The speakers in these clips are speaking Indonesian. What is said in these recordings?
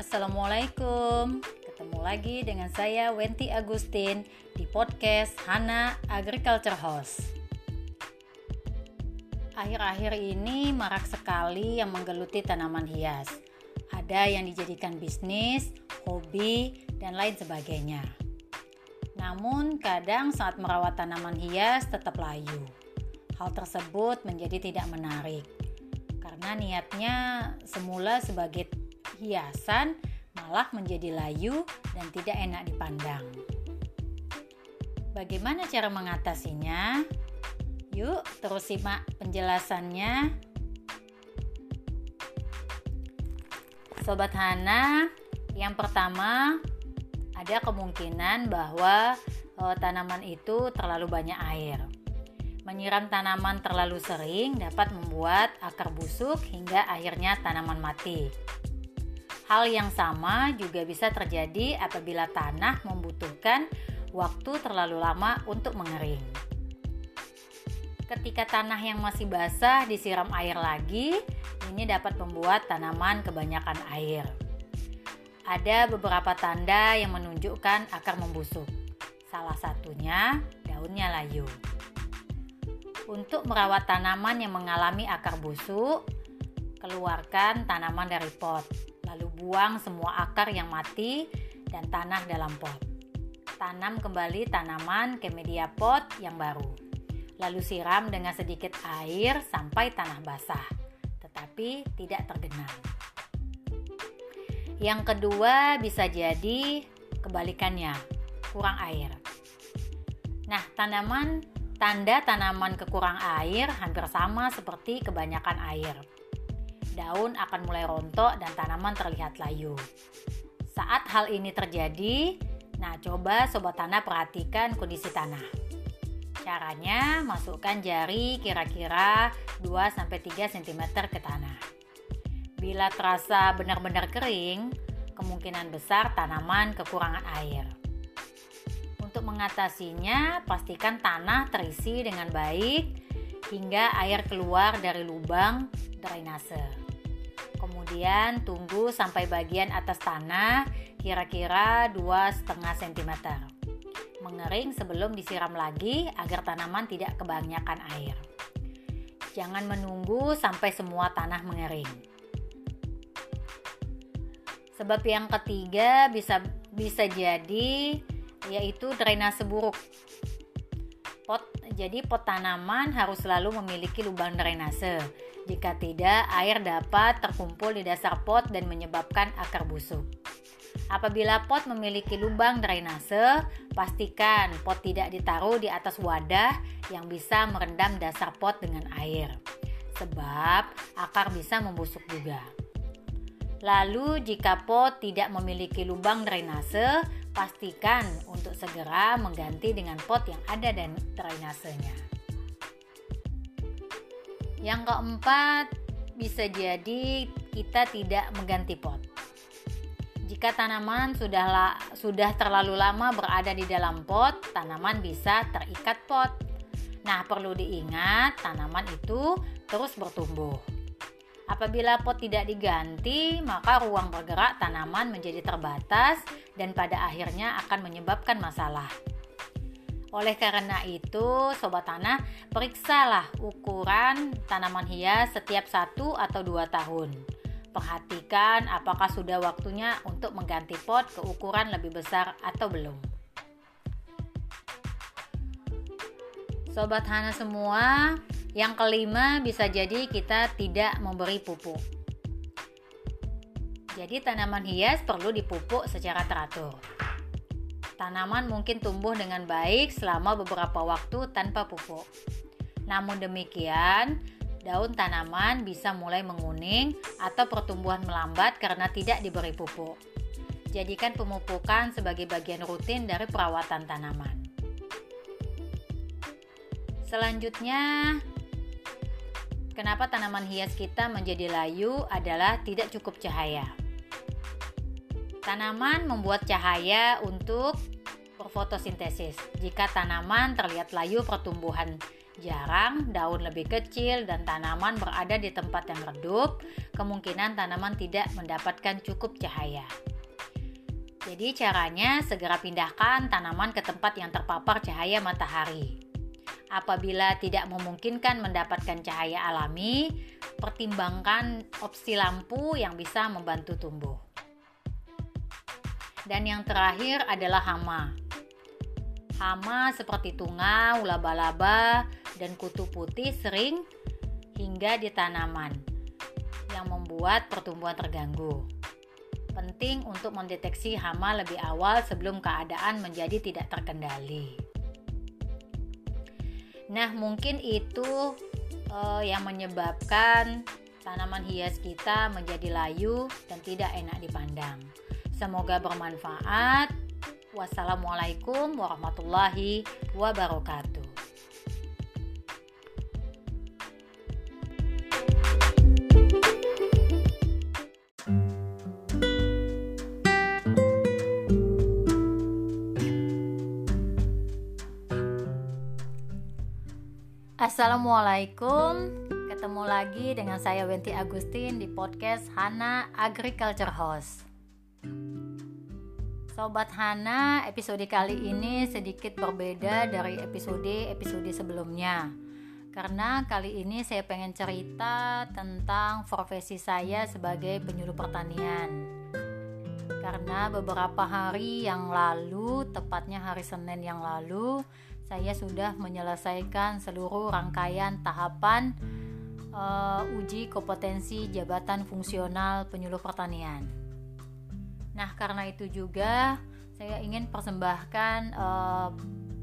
Assalamualaikum. Ketemu lagi dengan saya Wenti Agustin Di podcast Hana Agriculture House. Akhir-akhir ini marak sekali yang menggeluti tanaman hias. Ada yang dijadikan bisnis, hobi, dan lain sebagainya. Namun kadang saat merawat tanaman hias tetap layu. Hal tersebut menjadi tidak menarik. Karena niatnya semula sebagai hiasan malah menjadi layu dan tidak enak dipandang. Bagaimana cara mengatasinya? Yuk, terus simak penjelasannya. Sobat Hana, yang pertama ada kemungkinan bahwa oh, tanaman itu terlalu banyak air. Menyiram tanaman terlalu sering dapat membuat akar busuk hingga akhirnya tanaman mati. Hal yang sama juga bisa terjadi apabila tanah membutuhkan waktu terlalu lama untuk mengering. Ketika tanah yang masih basah disiram air lagi, ini dapat membuat tanaman kebanyakan air. Ada beberapa tanda yang menunjukkan akar membusuk. Salah satunya daunnya layu. Untuk merawat tanaman yang mengalami akar busuk, keluarkan tanaman dari pot Lalu buang semua akar yang mati dan tanah dalam pot. Tanam kembali tanaman ke media pot yang baru. Lalu siram dengan sedikit air sampai tanah basah, tetapi tidak tergenang. Yang kedua bisa jadi kebalikannya, kurang air. Nah, tanaman tanda tanaman kekurang air hampir sama seperti kebanyakan air daun akan mulai rontok dan tanaman terlihat layu. Saat hal ini terjadi, nah coba sobat tanah perhatikan kondisi tanah. Caranya masukkan jari kira-kira 2-3 cm ke tanah. Bila terasa benar-benar kering, kemungkinan besar tanaman kekurangan air. Untuk mengatasinya, pastikan tanah terisi dengan baik hingga air keluar dari lubang drainase. Kemudian tunggu sampai bagian atas tanah kira-kira 2,5 cm. Mengering sebelum disiram lagi agar tanaman tidak kebanyakan air. Jangan menunggu sampai semua tanah mengering. Sebab yang ketiga bisa bisa jadi yaitu drainase buruk. Pot jadi pot tanaman harus selalu memiliki lubang drainase. Jika tidak, air dapat terkumpul di dasar pot dan menyebabkan akar busuk. Apabila pot memiliki lubang drainase, pastikan pot tidak ditaruh di atas wadah yang bisa merendam dasar pot dengan air. Sebab akar bisa membusuk juga. Lalu jika pot tidak memiliki lubang drainase, pastikan untuk segera mengganti dengan pot yang ada dan drainasenya. Yang keempat, bisa jadi kita tidak mengganti pot. Jika tanaman sudah la, sudah terlalu lama berada di dalam pot, tanaman bisa terikat pot. Nah, perlu diingat, tanaman itu terus bertumbuh. Apabila pot tidak diganti, maka ruang bergerak tanaman menjadi terbatas dan pada akhirnya akan menyebabkan masalah. Oleh karena itu, sobat tanah, periksalah ukuran tanaman hias setiap satu atau dua tahun. Perhatikan apakah sudah waktunya untuk mengganti pot ke ukuran lebih besar atau belum. Sobat Hana semua, yang kelima, bisa jadi kita tidak memberi pupuk. Jadi tanaman hias perlu dipupuk secara teratur. Tanaman mungkin tumbuh dengan baik selama beberapa waktu tanpa pupuk. Namun demikian, daun tanaman bisa mulai menguning atau pertumbuhan melambat karena tidak diberi pupuk. Jadikan pemupukan sebagai bagian rutin dari perawatan tanaman. Selanjutnya, Kenapa tanaman hias kita menjadi layu adalah tidak cukup cahaya. Tanaman membuat cahaya untuk berfotosintesis. Jika tanaman terlihat layu pertumbuhan Jarang, daun lebih kecil, dan tanaman berada di tempat yang redup, kemungkinan tanaman tidak mendapatkan cukup cahaya. Jadi, caranya segera pindahkan tanaman ke tempat yang terpapar cahaya matahari. Apabila tidak memungkinkan mendapatkan cahaya alami, pertimbangkan opsi lampu yang bisa membantu tumbuh. Dan yang terakhir adalah hama. Hama seperti tungau, laba-laba, dan kutu putih sering hingga di tanaman yang membuat pertumbuhan terganggu. Penting untuk mendeteksi hama lebih awal sebelum keadaan menjadi tidak terkendali. Nah, mungkin itu uh, yang menyebabkan tanaman hias kita menjadi layu dan tidak enak dipandang. Semoga bermanfaat. Wassalamualaikum warahmatullahi wabarakatuh. Assalamualaikum Ketemu lagi dengan saya Wenti Agustin di podcast Hana Agriculture House Sobat Hana, episode kali ini sedikit berbeda dari episode-episode sebelumnya Karena kali ini saya pengen cerita tentang profesi saya sebagai penyuluh pertanian Karena beberapa hari yang lalu, tepatnya hari Senin yang lalu saya sudah menyelesaikan seluruh rangkaian tahapan uh, uji kompetensi jabatan fungsional penyuluh pertanian. Nah, karena itu juga saya ingin persembahkan uh,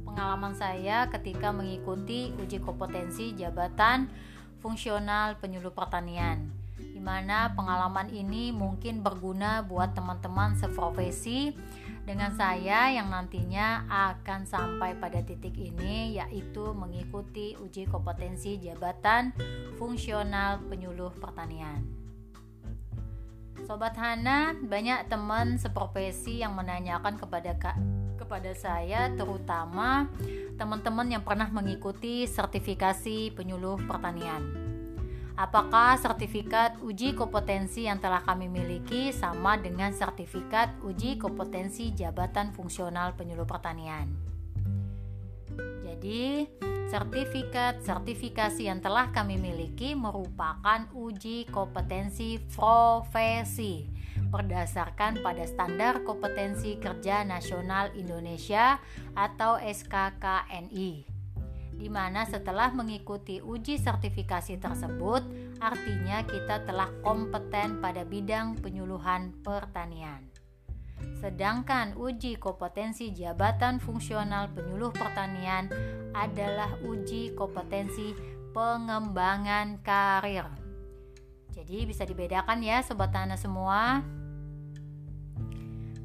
pengalaman saya ketika mengikuti uji kompetensi jabatan fungsional penyuluh pertanian di mana pengalaman ini mungkin berguna buat teman-teman seprofesi dengan saya yang nantinya akan sampai pada titik ini yaitu mengikuti uji kompetensi jabatan fungsional penyuluh pertanian. Sobat Hana, banyak teman seprofesi yang menanyakan kepada Kak kepada saya terutama teman-teman yang pernah mengikuti sertifikasi penyuluh pertanian. Apakah sertifikat uji kompetensi yang telah kami miliki sama dengan sertifikat uji kompetensi jabatan fungsional penyuluh pertanian? Jadi, sertifikat sertifikasi yang telah kami miliki merupakan uji kompetensi profesi berdasarkan pada standar kompetensi kerja nasional Indonesia atau SKKNI di mana setelah mengikuti uji sertifikasi tersebut, artinya kita telah kompeten pada bidang penyuluhan pertanian. Sedangkan uji kompetensi jabatan fungsional penyuluh pertanian adalah uji kompetensi pengembangan karir. Jadi bisa dibedakan ya sobat tanah semua.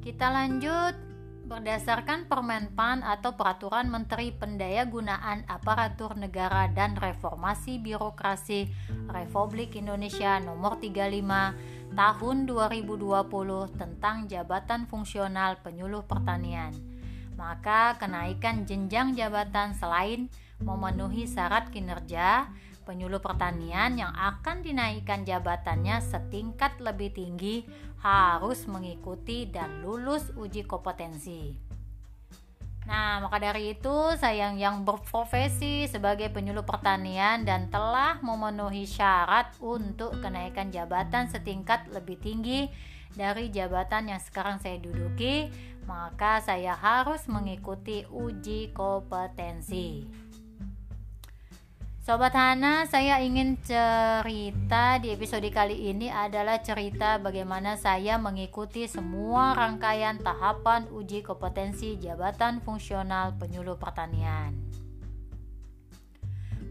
Kita lanjut berdasarkan Permenpan atau Peraturan Menteri Pendayagunaan Aparatur Negara dan Reformasi Birokrasi Republik Indonesia Nomor 35 Tahun 2020 tentang Jabatan Fungsional Penyuluh Pertanian. Maka kenaikan jenjang jabatan selain memenuhi syarat kinerja penyuluh pertanian yang akan dinaikkan jabatannya setingkat lebih tinggi harus mengikuti dan lulus uji kompetensi. Nah, maka dari itu saya yang berprofesi sebagai penyuluh pertanian dan telah memenuhi syarat untuk kenaikan jabatan setingkat lebih tinggi dari jabatan yang sekarang saya duduki, maka saya harus mengikuti uji kompetensi. Sobat Hana, saya ingin cerita di episode kali ini adalah cerita bagaimana saya mengikuti semua rangkaian tahapan uji kompetensi jabatan fungsional penyuluh pertanian.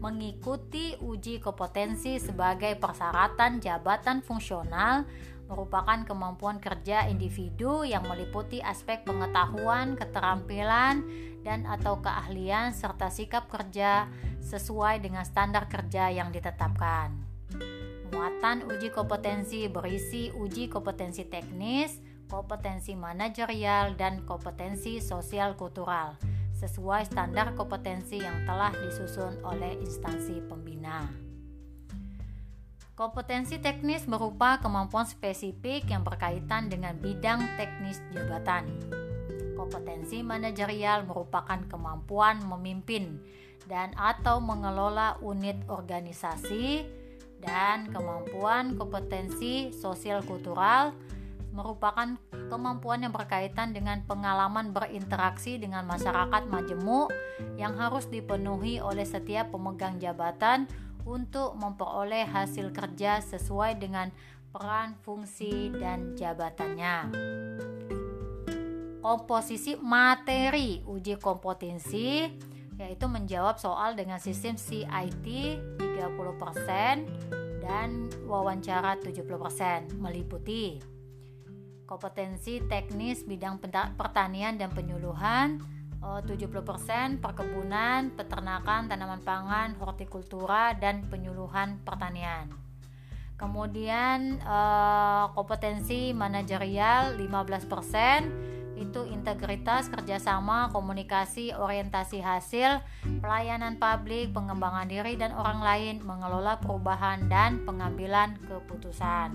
Mengikuti uji kompetensi sebagai persyaratan jabatan fungsional merupakan kemampuan kerja individu yang meliputi aspek pengetahuan, keterampilan, dan atau keahlian serta sikap kerja sesuai dengan standar kerja yang ditetapkan. Muatan uji kompetensi berisi uji kompetensi teknis, kompetensi manajerial, dan kompetensi sosial kultural, sesuai standar kompetensi yang telah disusun oleh instansi pembina. Kompetensi teknis berupa kemampuan spesifik yang berkaitan dengan bidang teknis jabatan. Kompetensi manajerial merupakan kemampuan memimpin dan atau mengelola unit organisasi dan kemampuan kompetensi sosial kultural merupakan kemampuan yang berkaitan dengan pengalaman berinteraksi dengan masyarakat majemuk yang harus dipenuhi oleh setiap pemegang jabatan untuk memperoleh hasil kerja sesuai dengan peran, fungsi, dan jabatannya. Komposisi materi uji kompetensi yaitu menjawab soal dengan sistem CIT 30% dan wawancara 70% meliputi kompetensi teknis bidang pertanian dan penyuluhan 70% perkebunan, peternakan, tanaman pangan, hortikultura dan penyuluhan pertanian. Kemudian eh, kompetensi manajerial 15% itu integritas, kerjasama, komunikasi, orientasi hasil, pelayanan publik, pengembangan diri dan orang lain, mengelola perubahan dan pengambilan keputusan.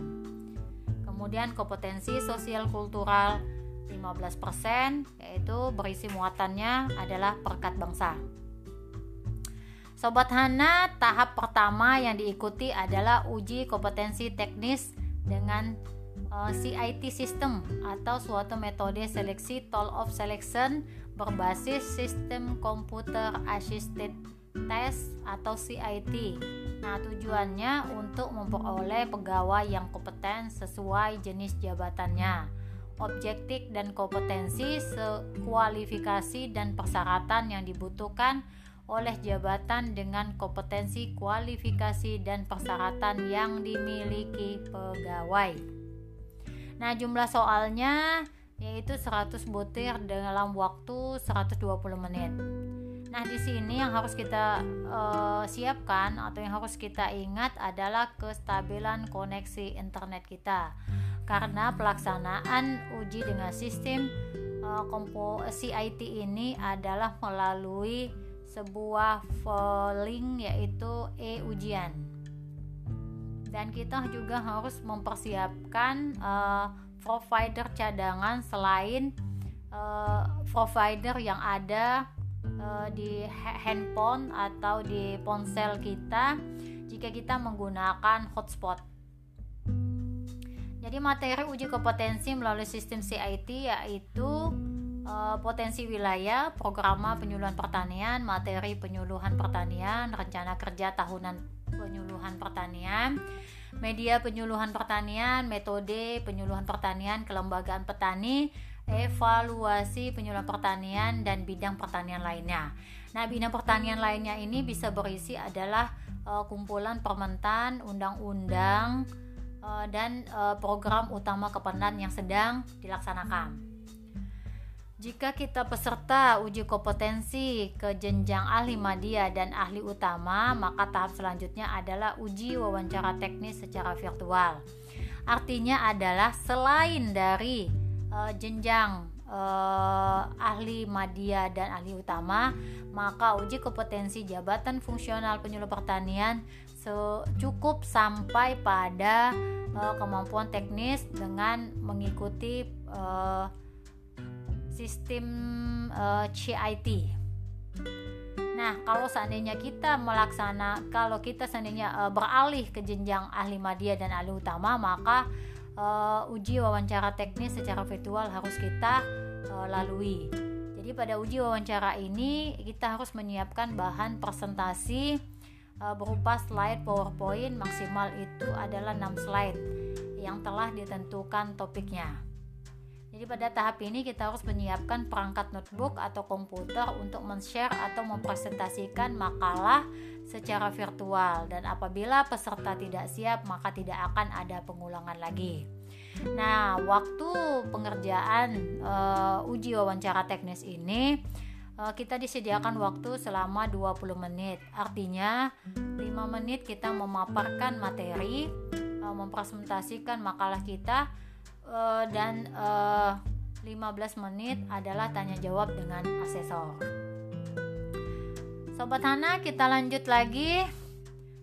Kemudian kompetensi sosial kultural 15% yaitu berisi muatannya adalah perkat bangsa. Sobat Hana, tahap pertama yang diikuti adalah uji kompetensi teknis dengan uh, eh, CIT system atau suatu metode seleksi toll of selection berbasis sistem komputer assisted test atau CIT. Nah, tujuannya untuk memperoleh pegawai yang kompeten sesuai jenis jabatannya objektif dan kompetensi, kualifikasi dan persyaratan yang dibutuhkan oleh jabatan dengan kompetensi, kualifikasi dan persyaratan yang dimiliki pegawai. Nah, jumlah soalnya yaitu 100 butir dalam waktu 120 menit. Nah, di sini yang harus kita uh, siapkan atau yang harus kita ingat adalah kestabilan koneksi internet kita karena pelaksanaan uji dengan sistem uh, kompo CIT ini adalah melalui sebuah link yaitu e-ujian dan kita juga harus mempersiapkan uh, provider cadangan selain uh, provider yang ada uh, di handphone atau di ponsel kita jika kita menggunakan hotspot. Jadi materi uji kompetensi melalui sistem CIT yaitu potensi wilayah, programa penyuluhan pertanian, materi penyuluhan pertanian, rencana kerja tahunan penyuluhan pertanian, media penyuluhan pertanian, metode penyuluhan pertanian, kelembagaan petani, evaluasi penyuluhan pertanian dan bidang pertanian lainnya. Nah, bidang pertanian lainnya ini bisa berisi adalah uh, kumpulan permentan, undang-undang, Eh, dan uh, program utama kepenan yang sedang dilaksanakan. Jika kita peserta uji kompetensi ke jenjang ahli media dan ahli utama, maka tahap selanjutnya adalah uji wawancara teknis secara virtual. Artinya adalah selain dari uh, jenjang uh, ahli media dan ahli utama, maka uji kompetensi jabatan fungsional penyuluh pertanian cukup sampai pada uh, kemampuan teknis dengan mengikuti uh, sistem uh, CIT. Nah, kalau seandainya kita melaksana, kalau kita seandainya uh, beralih ke jenjang ahli media dan ahli utama, maka uh, uji wawancara teknis secara virtual harus kita uh, lalui. Jadi pada uji wawancara ini kita harus menyiapkan bahan presentasi uh, berupa slide PowerPoint maksimal itu adalah 6 slide yang telah ditentukan topiknya. Jadi pada tahap ini kita harus menyiapkan perangkat notebook atau komputer untuk men-share atau mempresentasikan makalah secara virtual dan apabila peserta tidak siap maka tidak akan ada pengulangan lagi. Nah, waktu pengerjaan uh, uji wawancara teknis ini Eh, kita disediakan waktu selama 20 menit. Artinya 5 menit kita memaparkan materi, eh, mempresentasikan makalah kita eh, dan 15 menit adalah tanya jawab dengan asesor. Sobat Hana, kita lanjut lagi.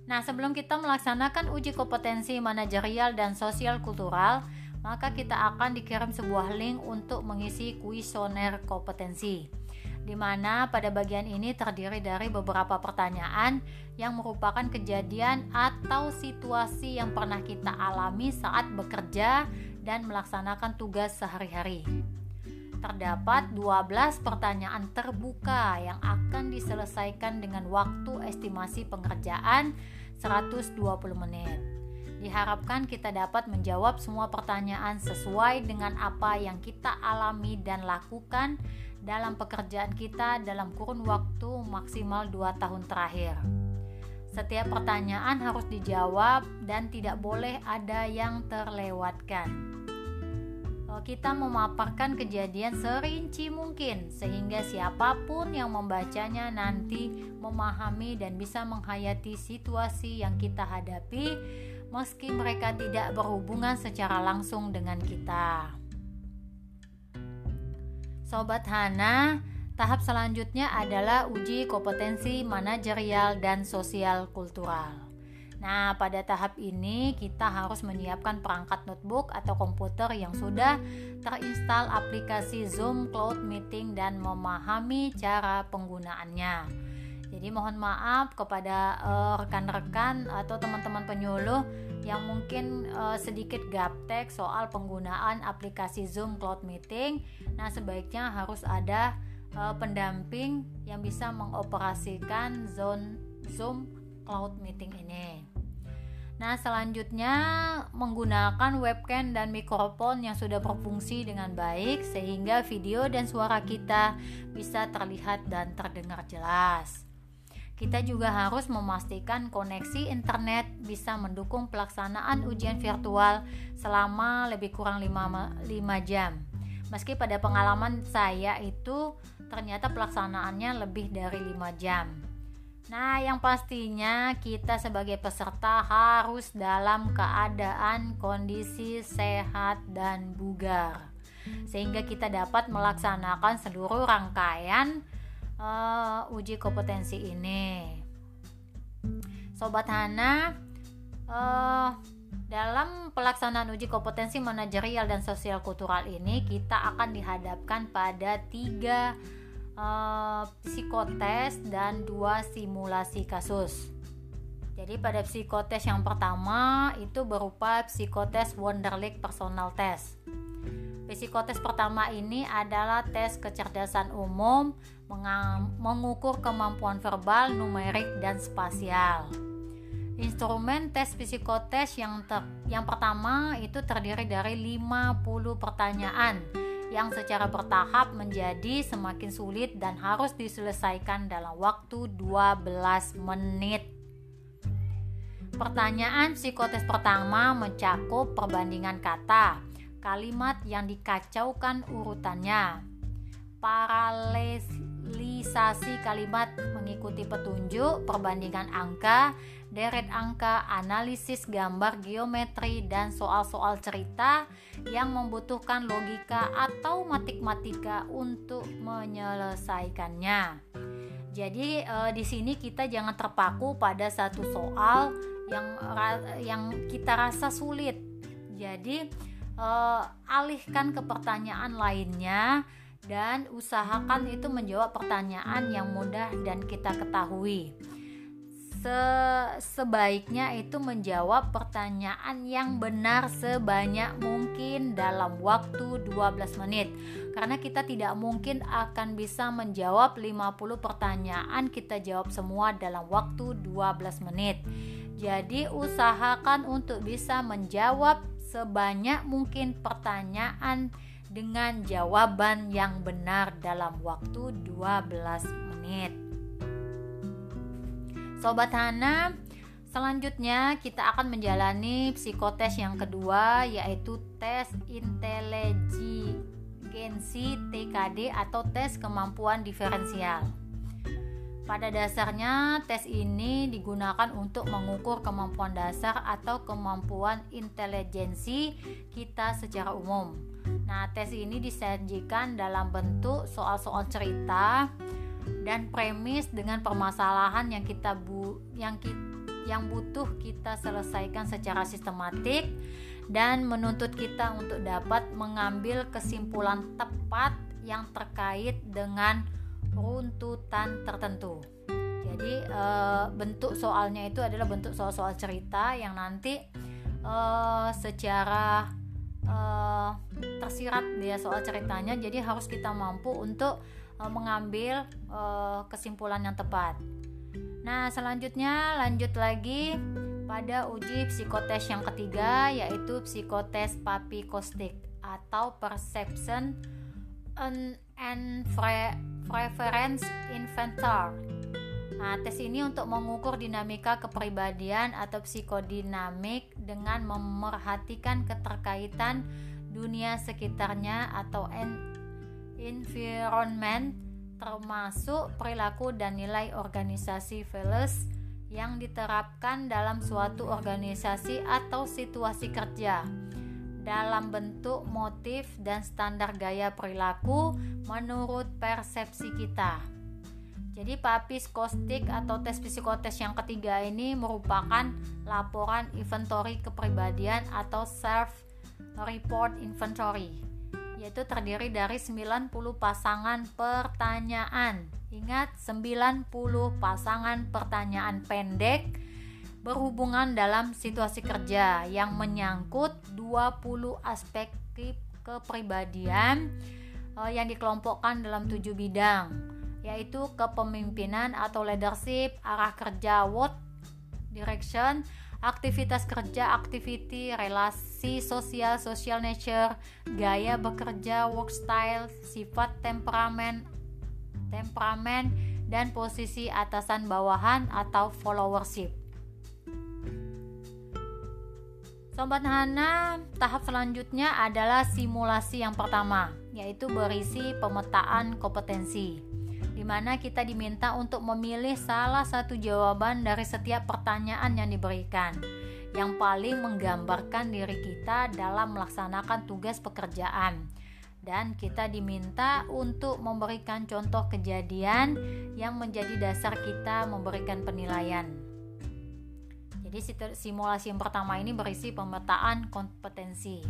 Nah, sebelum kita melaksanakan uji kompetensi manajerial dan sosial kultural, maka kita akan dikirim sebuah link untuk mengisi kuesioner kompetensi di mana pada bagian ini terdiri dari beberapa pertanyaan yang merupakan kejadian atau situasi yang pernah kita alami saat bekerja dan melaksanakan tugas sehari-hari. Terdapat 12 pertanyaan terbuka yang akan diselesaikan dengan waktu estimasi pengerjaan 120 menit. Diharapkan kita dapat menjawab semua pertanyaan sesuai dengan apa yang kita alami dan lakukan dalam pekerjaan kita dalam kurun waktu maksimal 2 tahun terakhir. Setiap pertanyaan harus dijawab dan tidak boleh ada yang terlewatkan kita memaparkan kejadian serinci mungkin sehingga siapa pun yang membacanya nanti memahami dan bisa menghayati situasi yang kita hadapi meski mereka tidak berhubungan secara langsung dengan kita. Sobat Hana, tahap selanjutnya adalah uji kompetensi manajerial dan sosial kultural. Nah, pada tahap ini kita harus menyiapkan perangkat notebook atau komputer yang sudah terinstal aplikasi Zoom Cloud Meeting dan memahami cara penggunaannya. Jadi mohon maaf kepada eh, rekan-rekan uh, atau teman-teman penyuluh yang mungkin uh, sedikit gaptek soal penggunaan aplikasi Zoom Cloud Meeting. Nah, sebaiknya harus ada uh, pendamping yang bisa mengoperasikan Zoom Zoom Cloud Meeting ini. Nah, selanjutnya menggunakan webcam dan mikrofon yang sudah berfungsi dengan baik sehingga video dan suara kita bisa terlihat dan terdengar jelas. Kita juga harus memastikan koneksi internet bisa mendukung pelaksanaan ujian virtual selama lebih kurang 5, 5 jam. Meski pada pengalaman saya itu ternyata pelaksanaannya lebih dari 5 jam. Nah, yang pastinya kita sebagai peserta harus dalam keadaan kondisi sehat dan bugar, sehingga kita dapat melaksanakan seluruh rangkaian uh, uji kompetensi ini. Sobat Hana, uh, dalam pelaksanaan uji kompetensi manajerial dan sosial kultural ini, kita akan dihadapkan pada tiga uh, psikotes dan dua simulasi kasus. Jadi pada psikotes yang pertama itu berupa psikotes Wonderlic Personal Test. Psikotes pertama ini adalah tes kecerdasan umum mengukur kemampuan verbal, numerik, dan spasial. Instrumen tes psikotes yang ter yang pertama itu terdiri dari 50 pertanyaan yang secara bertahap menjadi semakin sulit dan harus diselesaikan dalam waktu 12 menit. Pertanyaan psikotes pertama mencakup perbandingan kata, kalimat yang dikacaukan urutannya, paralelisasi kalimat mengikuti petunjuk, perbandingan angka, deret angka, analisis gambar geometri, dan soal-soal cerita yang membutuhkan logika atau matematika untuk menyelesaikannya. Jadi e, di sini kita jangan terpaku pada satu soal yang yang kita rasa sulit. Jadi e, alihkan ke pertanyaan lainnya dan usahakan itu menjawab pertanyaan yang mudah dan kita ketahui se sebaiknya itu menjawab pertanyaan yang benar sebanyak mungkin dalam waktu 12 menit. Karena kita tidak mungkin akan bisa menjawab 50 pertanyaan kita jawab semua dalam waktu 12 menit. Jadi usahakan untuk bisa menjawab sebanyak mungkin pertanyaan dengan jawaban yang benar dalam waktu 12 menit Sobat Hana, selanjutnya kita akan menjalani psikotes yang kedua yaitu tes inteligensi TKD atau tes kemampuan diferensial. Pada dasarnya, tes ini digunakan untuk mengukur kemampuan dasar atau kemampuan intelijensi kita secara umum. Nah, tes ini disajikan dalam bentuk soal-soal cerita dan premis dengan permasalahan yang kita bu yang kita yang butuh kita selesaikan secara sistematik dan menuntut kita untuk dapat mengambil kesimpulan tepat yang terkait dengan runtutan tertentu. Jadi e, bentuk soalnya itu adalah bentuk soal-soal cerita yang nanti e, secara e, tersirat dia soal ceritanya. Jadi harus kita mampu untuk e, mengambil e, kesimpulan yang tepat. Nah, selanjutnya lanjut lagi pada uji psikotes yang ketiga yaitu psikotes papikostik atau perception and, and preference inventor. Nah, tes ini untuk mengukur dinamika kepribadian atau psikodinamik dengan memerhatikan keterkaitan dunia sekitarnya atau environment termasuk perilaku dan nilai organisasi Veles yang diterapkan dalam suatu organisasi atau situasi kerja dalam bentuk motif dan standar gaya perilaku menurut persepsi kita. Jadi papis kostik atau tes psikotes yang ketiga ini merupakan laporan inventory kepribadian atau self report inventory yaitu terdiri dari 90 pasangan pertanyaan. Ingat 90 pasangan pertanyaan pendek berhubungan dalam situasi kerja yang menyangkut 20 aspek kepribadian eh, yang dikelompokkan dalam tujuh bidang yaitu kepemimpinan atau leadership, arah kerja, what direction, aktivitas kerja, activity, relasi sosial, social nature, gaya bekerja, work style, sifat temperamen, temperamen dan posisi atasan bawahan atau followership. Sobat Hana, tahap selanjutnya adalah simulasi yang pertama, yaitu berisi pemetaan kompetensi di mana kita diminta untuk memilih salah satu jawaban dari setiap pertanyaan yang diberikan yang paling menggambarkan diri kita dalam melaksanakan tugas pekerjaan dan kita diminta untuk memberikan contoh kejadian yang menjadi dasar kita memberikan penilaian. Jadi simulasi yang pertama ini berisi pemetaan kompetensi.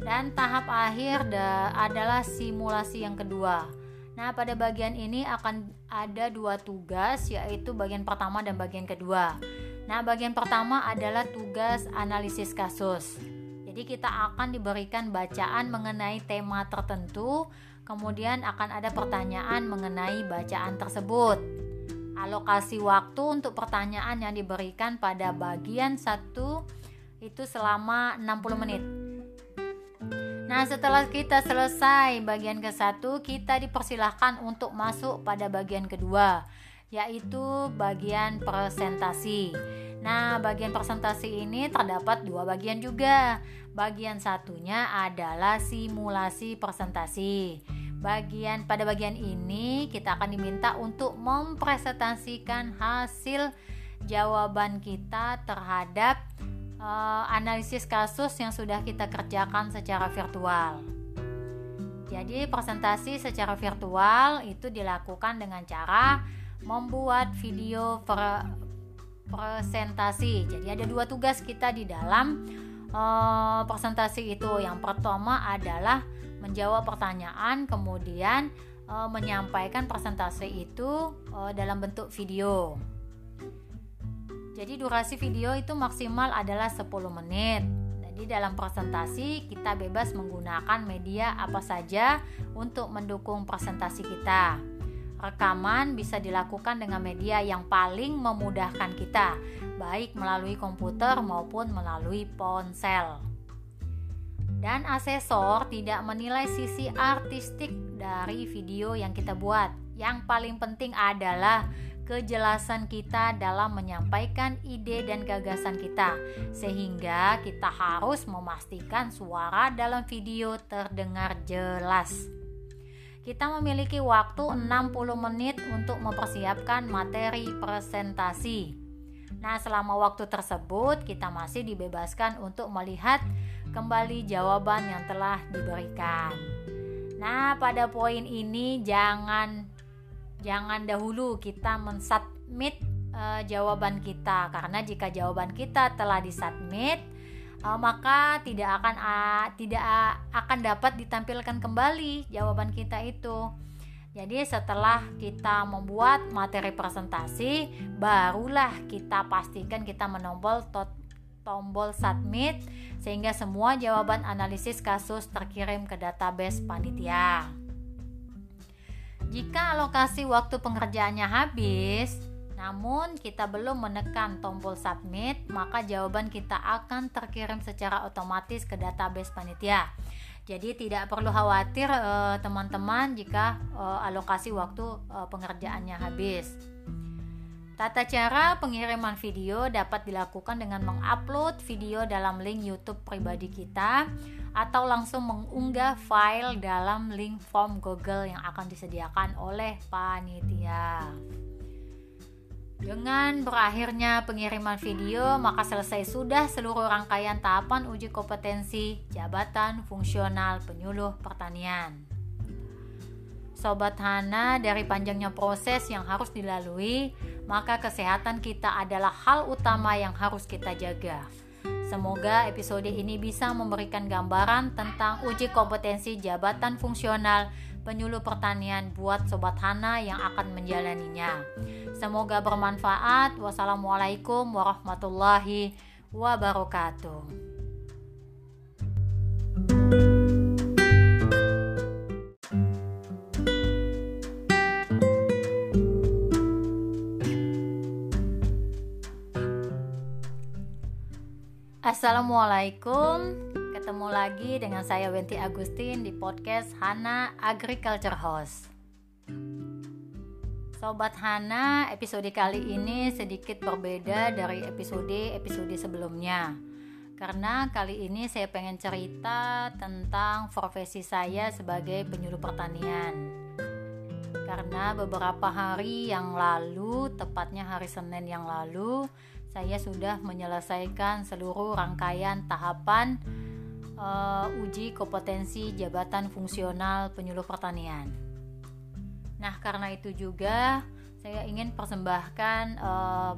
Dan tahap akhir adalah simulasi yang kedua Nah, pada bagian ini akan ada dua tugas, yaitu bagian pertama dan bagian kedua. Nah, bagian pertama adalah tugas analisis kasus. Jadi, kita akan diberikan bacaan mengenai tema tertentu, kemudian akan ada pertanyaan mengenai bacaan tersebut. Alokasi waktu untuk pertanyaan yang diberikan pada bagian satu itu selama 60 menit. Nah, setelah kita selesai bagian ke satu, kita dipersilahkan untuk masuk pada bagian kedua, yaitu bagian presentasi. Nah, bagian presentasi ini terdapat dua bagian juga. Bagian satunya adalah simulasi presentasi. Bagian pada bagian ini kita akan diminta untuk mempresentasikan hasil jawaban kita terhadap uh, analisis kasus yang sudah kita kerjakan secara virtual. Jadi presentasi secara virtual itu dilakukan dengan cara membuat video pre presentasi. Jadi ada dua tugas kita di dalam uh, presentasi itu. Yang pertama adalah menjawab pertanyaan, kemudian uh, menyampaikan presentasi itu dalam bentuk video. Jadi durasi video itu maksimal adalah 10 menit. Jadi dalam presentasi kita bebas menggunakan media apa saja untuk mendukung presentasi kita. Rekaman bisa dilakukan dengan media yang paling memudahkan kita, baik melalui komputer maupun melalui ponsel. Dan asesor tidak menilai sisi artistik dari video yang kita buat. Yang paling penting adalah kejelasan kita dalam menyampaikan ide dan gagasan kita, sehingga kita harus memastikan suara dalam video terdengar jelas. Kita memiliki waktu 60 menit untuk mempersiapkan materi presentasi. Nah, selama waktu tersebut kita masih dibebaskan untuk melihat kembali jawaban yang telah diberikan. Nah, pada poin ini jangan jangan dahulu kita mensubmit uh, jawaban kita karena jika jawaban kita telah disubmit uh, maka tidak akan uh, tidak uh, akan dapat ditampilkan kembali jawaban kita itu. Jadi setelah kita membuat materi presentasi, barulah kita pastikan kita menombol tombol submit sehingga semua jawaban analisis kasus terkirim ke database panitia. Jika alokasi waktu pengerjaannya habis, namun kita belum menekan tombol submit, maka jawaban kita akan terkirim secara otomatis ke database panitia. Jadi tidak perlu khawatir eh, teman-teman eh, jika eh, alokasi waktu eh, pengerjaannya habis. Tata cara pengiriman video dapat dilakukan dengan mengupload video dalam link YouTube pribadi kita atau langsung mengunggah file dalam link form Google yang akan disediakan oleh panitia. Dengan berakhirnya pengiriman video, maka selesai sudah seluruh rangkaian tahapan uji kompetensi jabatan fungsional penyuluh pertanian. Sobat Hana, dari panjangnya proses yang harus dilalui, maka kesehatan kita adalah hal utama yang harus kita jaga. Semoga episode ini bisa memberikan gambaran tentang uji kompetensi jabatan fungsional penyuluh pertanian buat Sobat Hana yang akan menjalaninya. Semoga bermanfaat. Wassalamualaikum warahmatullahi wabarakatuh. Assalamualaikum. Ketemu lagi dengan saya Wenti Agustin di podcast Hana Agriculture House. Sobat Hana, episode kali ini sedikit berbeda dari episode-episode sebelumnya. Karena kali ini saya pengen cerita tentang profesi saya sebagai penyuluh pertanian. Karena beberapa hari yang lalu, tepatnya hari Senin yang lalu saya sudah menyelesaikan seluruh rangkaian tahapan uh, uji kompetensi jabatan fungsional penyuluh pertanian. Nah, karena itu juga saya ingin persembahkan uh,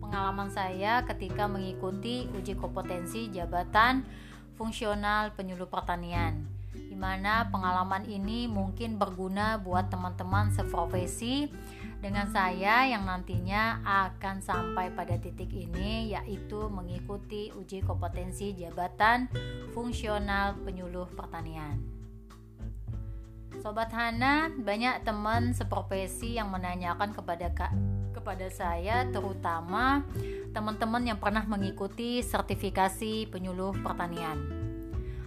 pengalaman saya ketika mengikuti uji kompetensi jabatan fungsional penyuluh pertanian di mana pengalaman ini mungkin berguna buat teman-teman seprofesi dengan saya yang nantinya akan sampai pada titik ini yaitu mengikuti uji kompetensi jabatan fungsional penyuluh pertanian. Sobat Hana, banyak teman seprofesi yang menanyakan kepada kepada saya terutama teman-teman yang pernah mengikuti sertifikasi penyuluh pertanian.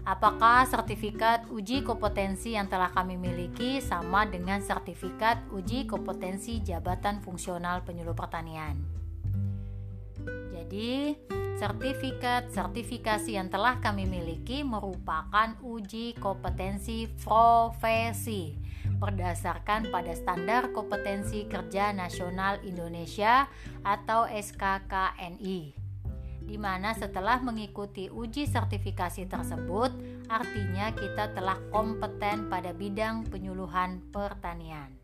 Apakah sertifikat uji kompetensi yang telah kami miliki sama dengan sertifikat uji kompetensi jabatan fungsional penyuluh pertanian? Jadi, sertifikat sertifikasi yang telah kami miliki merupakan uji kompetensi profesi berdasarkan pada standar kompetensi kerja nasional Indonesia atau SKKNI di mana setelah mengikuti uji sertifikasi tersebut, artinya kita telah kompeten pada bidang penyuluhan pertanian.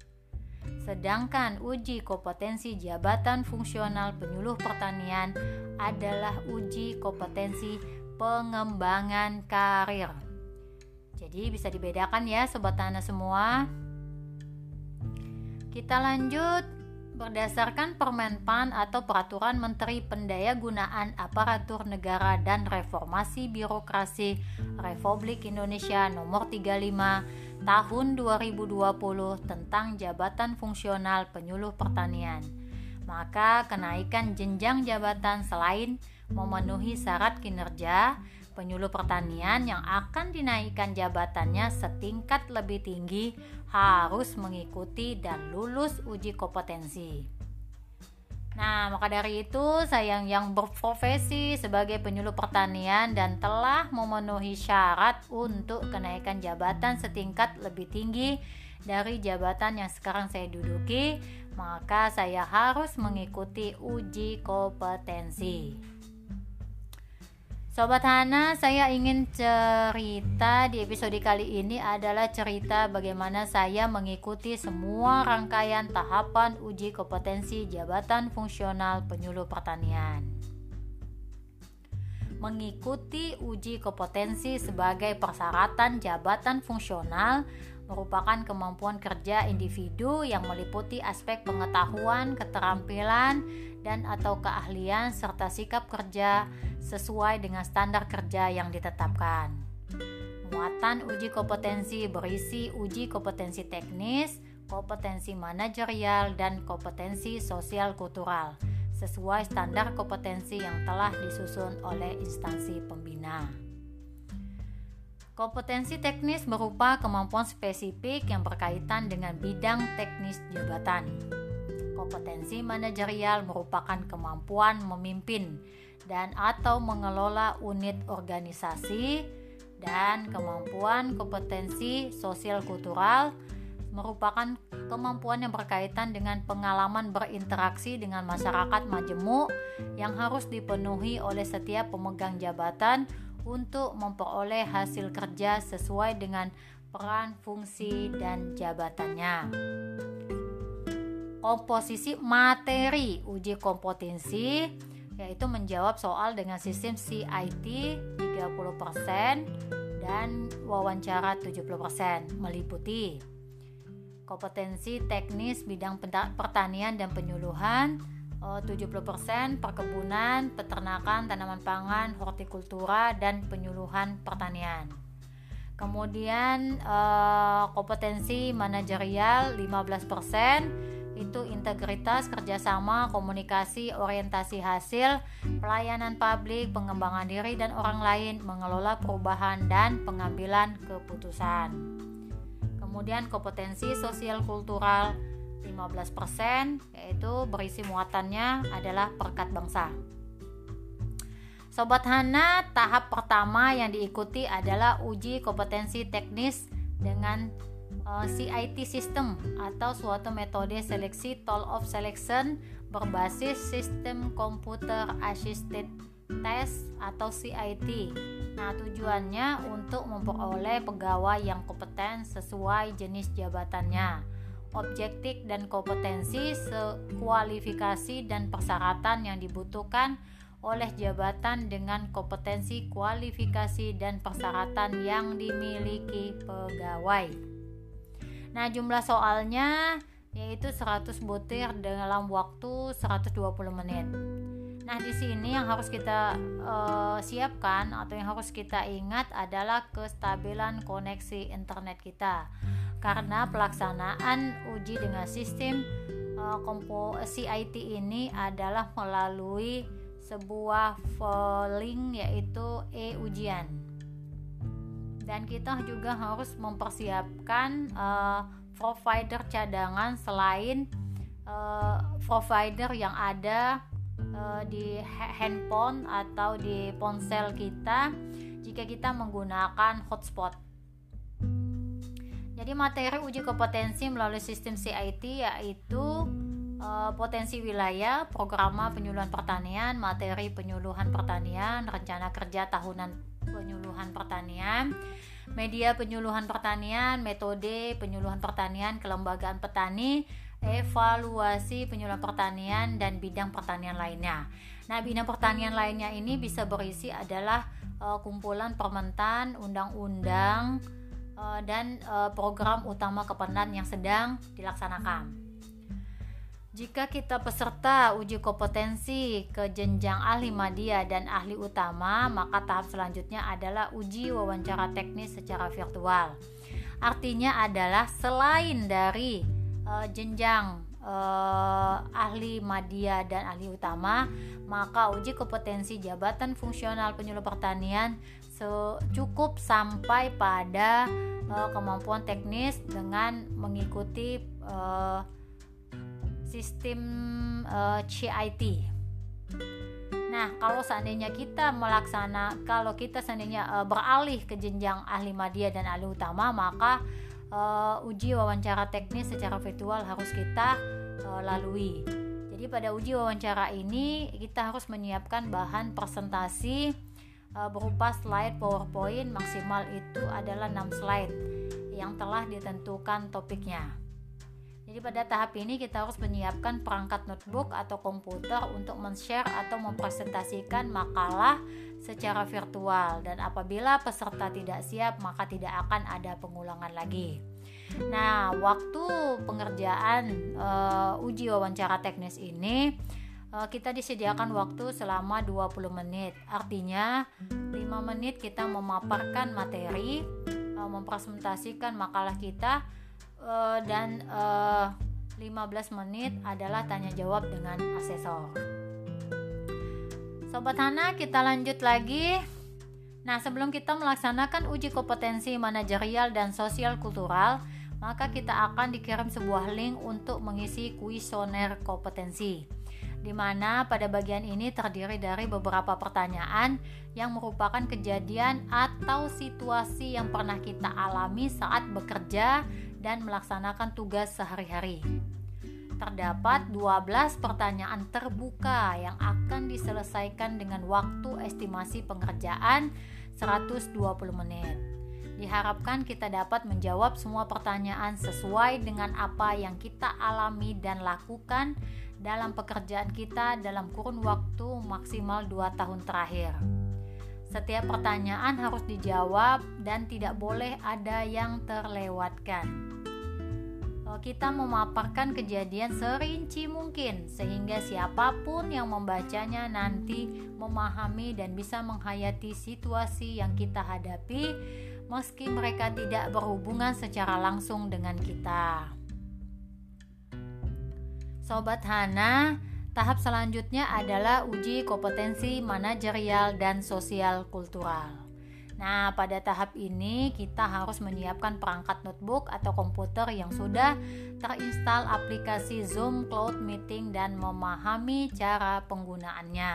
Sedangkan uji kompetensi jabatan fungsional penyuluh pertanian adalah uji kompetensi pengembangan karir. Jadi bisa dibedakan ya sobat tanah semua. Kita lanjut berdasarkan Permenpan atau Peraturan Menteri Pendayagunaan Aparatur Negara dan Reformasi Birokrasi Republik Indonesia Nomor 35 Tahun 2020 tentang Jabatan Fungsional Penyuluh Pertanian. Maka kenaikan jenjang jabatan selain memenuhi syarat kinerja, penyuluh pertanian yang akan dinaikkan jabatannya setingkat lebih tinggi harus mengikuti dan lulus uji kompetensi. Nah, maka dari itu saya yang berprofesi sebagai penyuluh pertanian dan telah memenuhi syarat untuk kenaikan jabatan setingkat lebih tinggi dari jabatan yang sekarang saya duduki, maka saya harus mengikuti uji kompetensi. Sobat Hana, saya ingin cerita di episode kali ini adalah cerita bagaimana saya mengikuti semua rangkaian tahapan uji kompetensi jabatan fungsional penyuluh pertanian. Mengikuti uji kompetensi sebagai persyaratan jabatan fungsional merupakan kemampuan kerja individu yang meliputi aspek pengetahuan, keterampilan, dan atau keahlian serta sikap kerja sesuai dengan standar kerja yang ditetapkan. Muatan uji kompetensi berisi uji kompetensi teknis, kompetensi manajerial, dan kompetensi sosial kultural sesuai standar kompetensi yang telah disusun oleh instansi pembina. Kompetensi teknis berupa kemampuan spesifik yang berkaitan dengan bidang teknis jabatan. Kompetensi manajerial merupakan kemampuan memimpin dan atau mengelola unit organisasi dan kemampuan kompetensi sosial kultural merupakan kemampuan yang berkaitan dengan pengalaman berinteraksi dengan masyarakat majemuk yang harus dipenuhi oleh setiap pemegang jabatan untuk memperoleh hasil kerja sesuai dengan peran, fungsi, dan jabatannya. Komposisi materi uji kompetensi yaitu menjawab soal dengan sistem CIT 30% dan wawancara 70% meliputi kompetensi teknis bidang pertanian dan penyuluhan 70% perkebunan, peternakan, tanaman pangan, hortikultura dan penyuluhan pertanian. Kemudian eh, kompetensi manajerial 15% itu integritas, kerjasama, komunikasi, orientasi hasil, pelayanan publik, pengembangan diri dan orang lain, mengelola perubahan dan pengambilan keputusan. Kemudian kompetensi sosial kultural 15% yaitu berisi muatannya adalah perkat bangsa. Sobat Hana, tahap pertama yang diikuti adalah uji kompetensi teknis dengan CIT system atau suatu metode seleksi toll of selection berbasis sistem komputer assisted test atau CIT. Nah, tujuannya untuk memperoleh pegawai yang kompeten sesuai jenis jabatannya. Objektif dan kompetensi sekualifikasi dan persyaratan yang dibutuhkan oleh jabatan dengan kompetensi kualifikasi dan persyaratan yang dimiliki pegawai. Nah, jumlah soalnya yaitu 100 butir dalam waktu 120 menit. Nah, di sini yang harus kita uh, siapkan atau yang harus kita ingat adalah kestabilan koneksi internet kita. Karena pelaksanaan uji dengan sistem uh, kompo CIT ini adalah melalui sebuah link yaitu e-ujian dan kita juga harus mempersiapkan uh, provider cadangan selain uh, provider yang ada uh, di handphone atau di ponsel kita jika kita menggunakan hotspot. Jadi materi uji kompetensi melalui sistem CIT yaitu potensi wilayah, program penyuluhan pertanian, materi penyuluhan pertanian, rencana kerja tahunan penyuluhan pertanian, media penyuluhan pertanian, metode penyuluhan pertanian, kelembagaan petani, evaluasi penyuluhan pertanian dan bidang pertanian lainnya. Nah, bidang pertanian lainnya ini bisa berisi adalah uh, kumpulan permentan, undang-undang, uh, dan uh, program utama kepenan yang sedang dilaksanakan. Jika kita peserta uji kompetensi ke jenjang ahli media dan ahli utama, maka tahap selanjutnya adalah uji wawancara teknis secara virtual. Artinya adalah selain dari uh, jenjang uh, ahli media dan ahli utama, maka uji kompetensi jabatan fungsional penyuluh pertanian cukup sampai pada uh, kemampuan teknis dengan mengikuti uh, sistem uh, eh, CIT. Nah, kalau seandainya kita melaksana, kalau kita seandainya uh, beralih ke jenjang ahli media dan ahli utama, maka uh, uji wawancara teknis secara virtual harus kita uh, lalui. Jadi pada uji wawancara ini kita harus menyiapkan bahan presentasi berupa slide PowerPoint maksimal itu adalah 6 slide yang telah ditentukan topiknya. Jadi pada tahap ini kita harus menyiapkan perangkat notebook atau komputer untuk men-share atau mempresentasikan makalah secara virtual dan apabila peserta tidak siap maka tidak akan ada pengulangan lagi. Nah, waktu pengerjaan uh, uji wawancara teknis ini uh, kita disediakan waktu selama 20 menit. Artinya 5 menit kita memaparkan materi, uh, mempresentasikan makalah kita uh, dan uh, 15 menit adalah tanya jawab dengan asesor. Sobat Hana, kita lanjut lagi. Nah, sebelum kita melaksanakan uji kompetensi manajerial dan sosial kultural, maka kita akan dikirim sebuah link untuk mengisi kuesioner kompetensi di mana pada bagian ini terdiri dari beberapa pertanyaan yang merupakan kejadian atau situasi yang pernah kita alami saat bekerja dan melaksanakan tugas sehari-hari. Terdapat 12 pertanyaan terbuka yang akan diselesaikan dengan waktu estimasi pengerjaan 120 menit. Diharapkan kita dapat menjawab semua pertanyaan sesuai dengan apa yang kita alami dan lakukan dalam pekerjaan kita dalam kurun waktu maksimal 2 tahun terakhir. Setiap pertanyaan harus dijawab dan tidak boleh ada yang terlewatkan. Eh, kita memaparkan kejadian serinci mungkin sehingga siapa pun yang membacanya nanti memahami dan bisa menghayati situasi yang kita hadapi meski mereka tidak berhubungan secara langsung dengan kita. Sobat Hana, tahap selanjutnya adalah uji kompetensi manajerial dan sosial kultural. Nah, pada tahap ini kita harus menyiapkan perangkat notebook atau komputer yang sudah terinstal aplikasi Zoom Cloud Meeting dan memahami cara penggunaannya.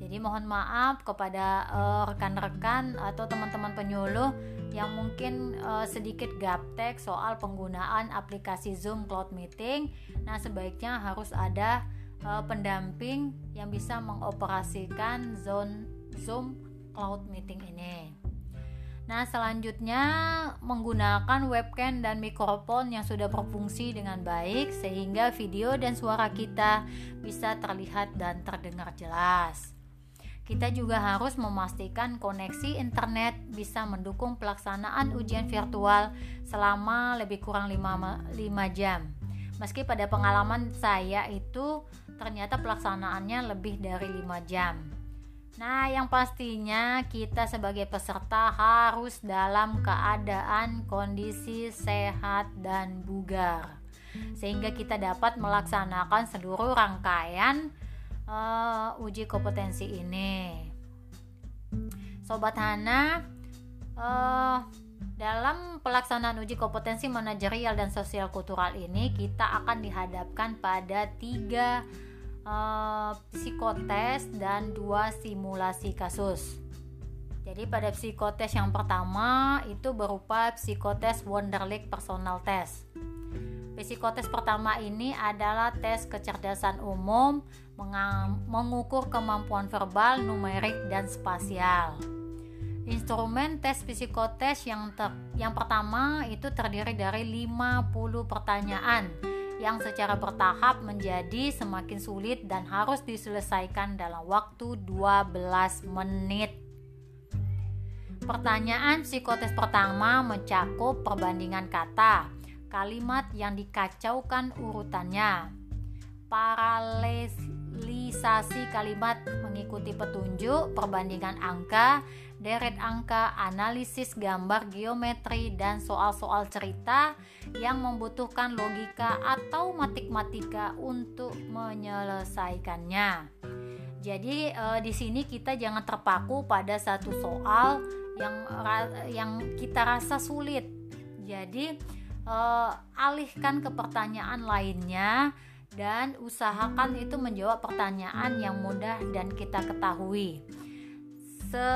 Jadi mohon maaf kepada eh, rekan-rekan atau teman-teman penyuluh yang mungkin uh, sedikit gaptek soal penggunaan aplikasi Zoom Cloud Meeting. Nah, sebaiknya harus ada uh, pendamping yang bisa mengoperasikan Zoom Zoom Cloud Meeting ini. Nah, selanjutnya menggunakan webcam dan mikrofon yang sudah berfungsi dengan baik sehingga video dan suara kita bisa terlihat dan terdengar jelas. Kita juga harus memastikan koneksi internet bisa mendukung pelaksanaan ujian virtual selama lebih kurang 5, 5 jam. Meski pada pengalaman saya itu ternyata pelaksanaannya lebih dari 5 jam. Nah, yang pastinya kita sebagai peserta harus dalam keadaan kondisi sehat dan bugar sehingga kita dapat melaksanakan seluruh rangkaian uh, uji kompetensi ini. Sobat Hana, uh, dalam pelaksanaan uji kompetensi manajerial dan sosial kultural ini kita akan dihadapkan pada tiga uh, psikotes dan dua simulasi kasus. Jadi pada psikotes yang pertama itu berupa psikotes Wonderlic Personal Test. Psikotes pertama ini adalah tes kecerdasan umum, mengukur kemampuan verbal, numerik, dan spasial. Instrumen tes psikotes yang ter yang pertama itu terdiri dari 50 pertanyaan yang secara bertahap menjadi semakin sulit dan harus diselesaikan dalam waktu 12 menit. Pertanyaan psikotes pertama mencakup perbandingan kata, kalimat yang dikacaukan urutannya, paralelisasi kalimat mengikuti petunjuk, perbandingan angka, deret angka, analisis gambar geometri, dan soal-soal cerita yang membutuhkan logika atau matematika untuk menyelesaikannya. Jadi e, di sini kita jangan terpaku pada satu soal yang yang kita rasa sulit. Jadi uh, alihkan ke pertanyaan lainnya dan usahakan itu menjawab pertanyaan yang mudah dan kita ketahui. Se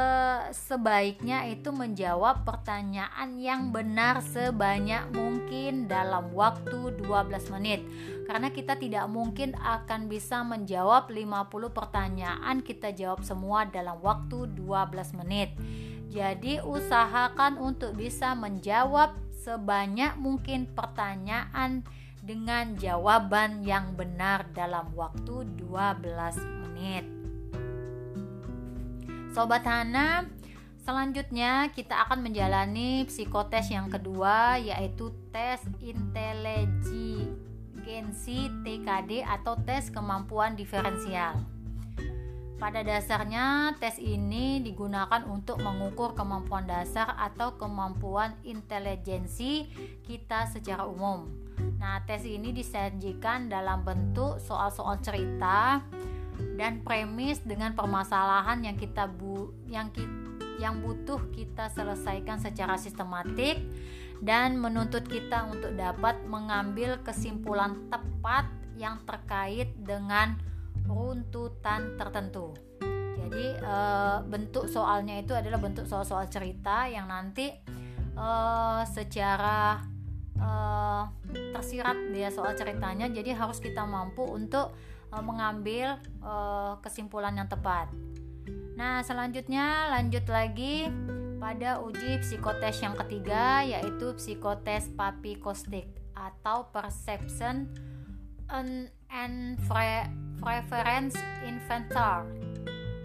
sebaiknya itu menjawab pertanyaan yang benar sebanyak mungkin dalam waktu 12 menit. Karena kita tidak mungkin akan bisa menjawab 50 pertanyaan kita jawab semua dalam waktu 12 menit. Jadi usahakan untuk bisa menjawab sebanyak mungkin pertanyaan dengan jawaban yang benar dalam waktu 12 menit Sobat Hana, selanjutnya kita akan menjalani psikotes yang kedua yaitu tes inteligensi TKD atau tes kemampuan diferensial. Pada dasarnya, tes ini digunakan untuk mengukur kemampuan dasar atau kemampuan intelijensi kita secara umum. Nah, tes ini disajikan dalam bentuk soal-soal cerita dan premis dengan permasalahan yang kita bu yang kita yang butuh kita selesaikan secara sistematik dan menuntut kita untuk dapat mengambil kesimpulan tepat yang terkait dengan runtutan tertentu. Jadi e, bentuk soalnya itu adalah bentuk soal-soal cerita yang nanti e, secara e, tersirat dia soal ceritanya. Jadi harus kita mampu untuk mengambil uh, kesimpulan yang tepat. Nah, selanjutnya lanjut lagi pada uji psikotes yang ketiga yaitu psikotes papikostik atau perception and preference inventor.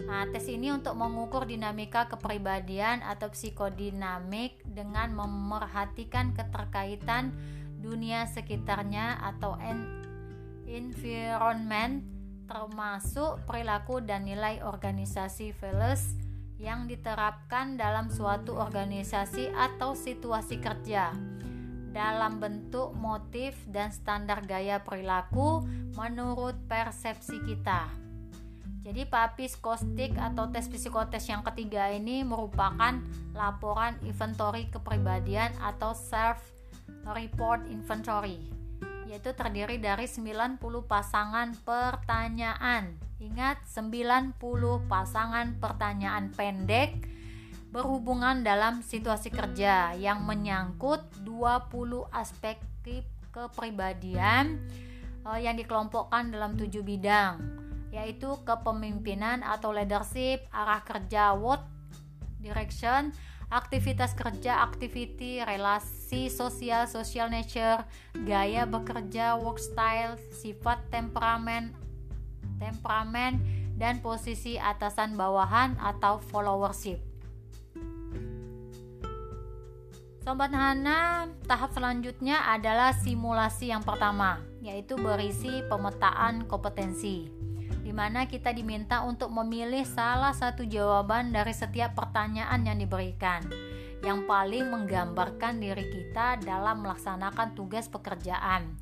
Nah, tes ini untuk mengukur dinamika kepribadian atau psikodinamik dengan memerhatikan keterkaitan dunia sekitarnya atau environment termasuk perilaku dan nilai organisasi values yang diterapkan dalam suatu organisasi atau situasi kerja dalam bentuk motif dan standar gaya perilaku menurut persepsi kita. Jadi papis kostik atau tes psikotes yang ketiga ini merupakan laporan inventory kepribadian atau self report inventory yaitu terdiri dari 90 pasangan pertanyaan. Ingat 90 pasangan pertanyaan pendek berhubungan dalam situasi kerja yang menyangkut 20 aspek kepribadian eh, yang dikelompokkan dalam tujuh bidang yaitu kepemimpinan atau leadership, arah kerja, what direction, aktivitas kerja, activity, relasi sosial, social nature, gaya bekerja, work style, sifat temperamen, temperamen dan posisi atasan bawahan atau followership. Sobat Hana, tahap selanjutnya adalah simulasi yang pertama, yaitu berisi pemetaan kompetensi mana kita diminta untuk memilih salah satu jawaban dari setiap pertanyaan yang diberikan yang paling menggambarkan diri kita dalam melaksanakan tugas pekerjaan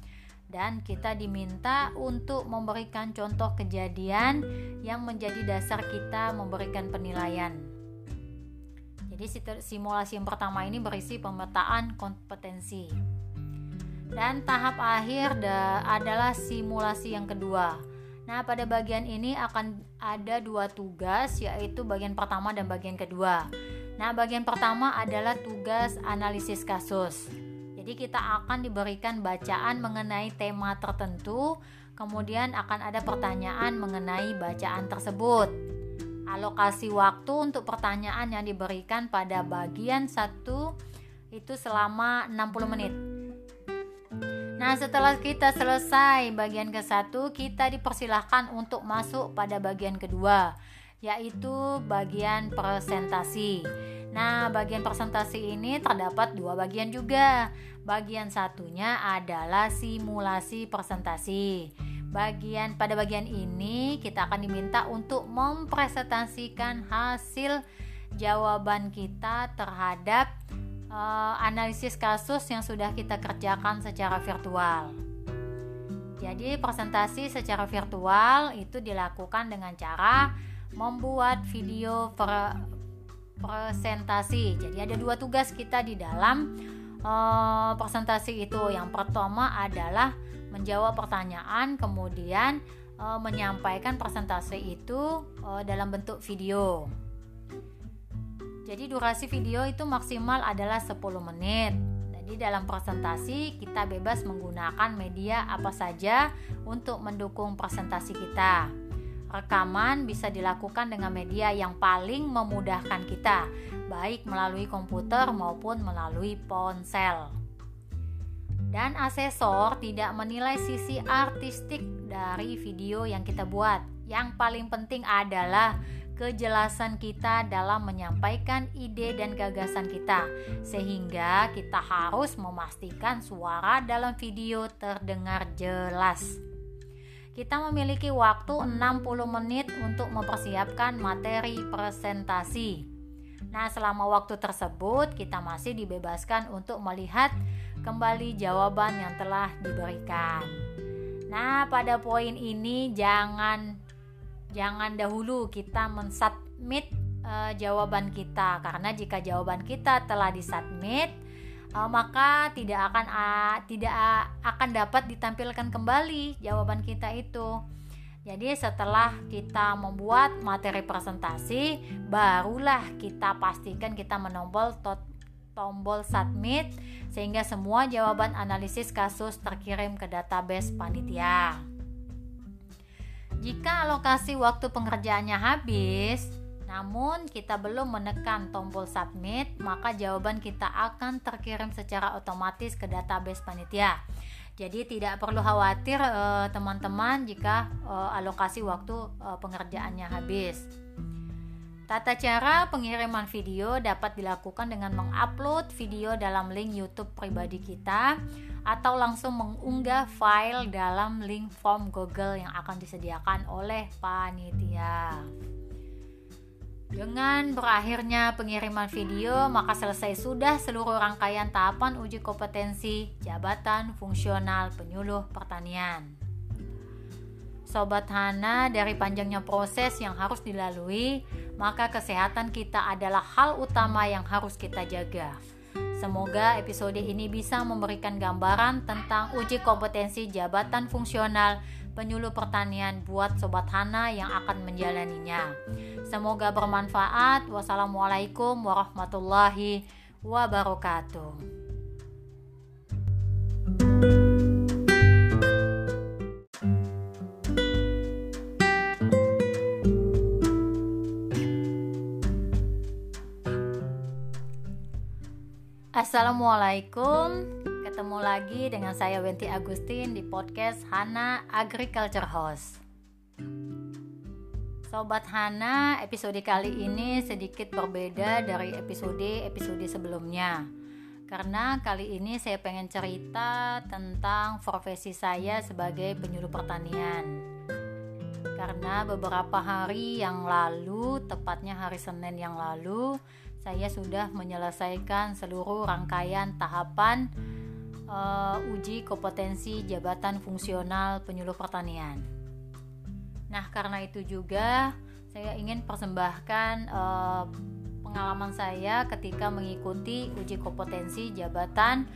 dan kita diminta untuk memberikan contoh kejadian yang menjadi dasar kita memberikan penilaian. Jadi simulasi yang pertama ini berisi pemetaan kompetensi. Dan tahap akhir adalah simulasi yang kedua Nah, pada bagian ini akan ada dua tugas, yaitu bagian pertama dan bagian kedua. Nah, bagian pertama adalah tugas analisis kasus. Jadi, kita akan diberikan bacaan mengenai tema tertentu, kemudian akan ada pertanyaan mengenai bacaan tersebut. Alokasi waktu untuk pertanyaan yang diberikan pada bagian satu itu selama 60 menit. Nah, setelah kita selesai bagian ke satu, kita dipersilahkan untuk masuk pada bagian kedua, yaitu bagian presentasi. Nah, bagian presentasi ini terdapat dua bagian juga. Bagian satunya adalah simulasi presentasi. Bagian pada bagian ini kita akan diminta untuk mempresentasikan hasil jawaban kita terhadap uh, analisis kasus yang sudah kita kerjakan secara virtual. Jadi presentasi secara virtual itu dilakukan dengan cara membuat video pre presentasi. Jadi ada dua tugas kita di dalam uh, presentasi itu. Yang pertama adalah menjawab pertanyaan, kemudian uh, menyampaikan presentasi itu dalam bentuk video. Jadi durasi video itu maksimal adalah 10 menit. Jadi dalam presentasi kita bebas menggunakan media apa saja untuk mendukung presentasi kita. Rekaman bisa dilakukan dengan media yang paling memudahkan kita, baik melalui komputer maupun melalui ponsel. Dan asesor tidak menilai sisi artistik dari video yang kita buat. Yang paling penting adalah kejelasan kita dalam menyampaikan ide dan gagasan kita, sehingga kita harus memastikan suara dalam video terdengar jelas. Kita memiliki waktu 60 menit untuk mempersiapkan materi presentasi. Nah, selama waktu tersebut kita masih dibebaskan untuk melihat kembali jawaban yang telah diberikan. Nah, pada poin ini jangan jangan dahulu kita mensubmit uh, jawaban kita karena jika jawaban kita telah disubmit uh, maka tidak akan uh, tidak akan dapat ditampilkan kembali jawaban kita itu. Jadi setelah kita membuat materi presentasi, barulah kita pastikan kita menombol tombol submit sehingga semua jawaban analisis kasus terkirim ke database panitia. Jika alokasi waktu pengerjaannya habis, namun kita belum menekan tombol submit, maka jawaban kita akan terkirim secara otomatis ke database panitia. Jadi tidak perlu khawatir eh, teman-teman eh, jika eh, alokasi waktu eh, pengerjaannya habis. Tata cara pengiriman video dapat dilakukan dengan mengupload video dalam link YouTube pribadi kita atau langsung mengunggah file dalam link form Google yang akan disediakan oleh panitia. Dengan berakhirnya pengiriman video, maka selesai sudah seluruh rangkaian tahapan uji kompetensi jabatan fungsional penyuluh pertanian. Sobat Hana, dari panjangnya proses yang harus dilalui, maka kesehatan kita adalah hal utama yang harus kita jaga. Semoga episode ini bisa memberikan gambaran tentang uji kompetensi jabatan fungsional penyuluh pertanian buat Sobat Hana yang akan menjalaninya. Semoga bermanfaat. Wassalamualaikum warahmatullahi wabarakatuh. Assalamualaikum. Ketemu lagi dengan saya Wenti Agustin di podcast Hana Agriculture House. Sobat Hana, episode kali ini sedikit berbeda dari episode-episode sebelumnya. Karena kali ini saya pengen cerita tentang profesi saya sebagai penyuluh pertanian. Karena beberapa hari yang lalu, tepatnya hari Senin yang lalu saya sudah menyelesaikan seluruh rangkaian tahapan uh, uji kompetensi jabatan fungsional penyuluh pertanian. Nah, karena itu juga saya ingin persembahkan uh, pengalaman saya ketika mengikuti uji kompetensi jabatan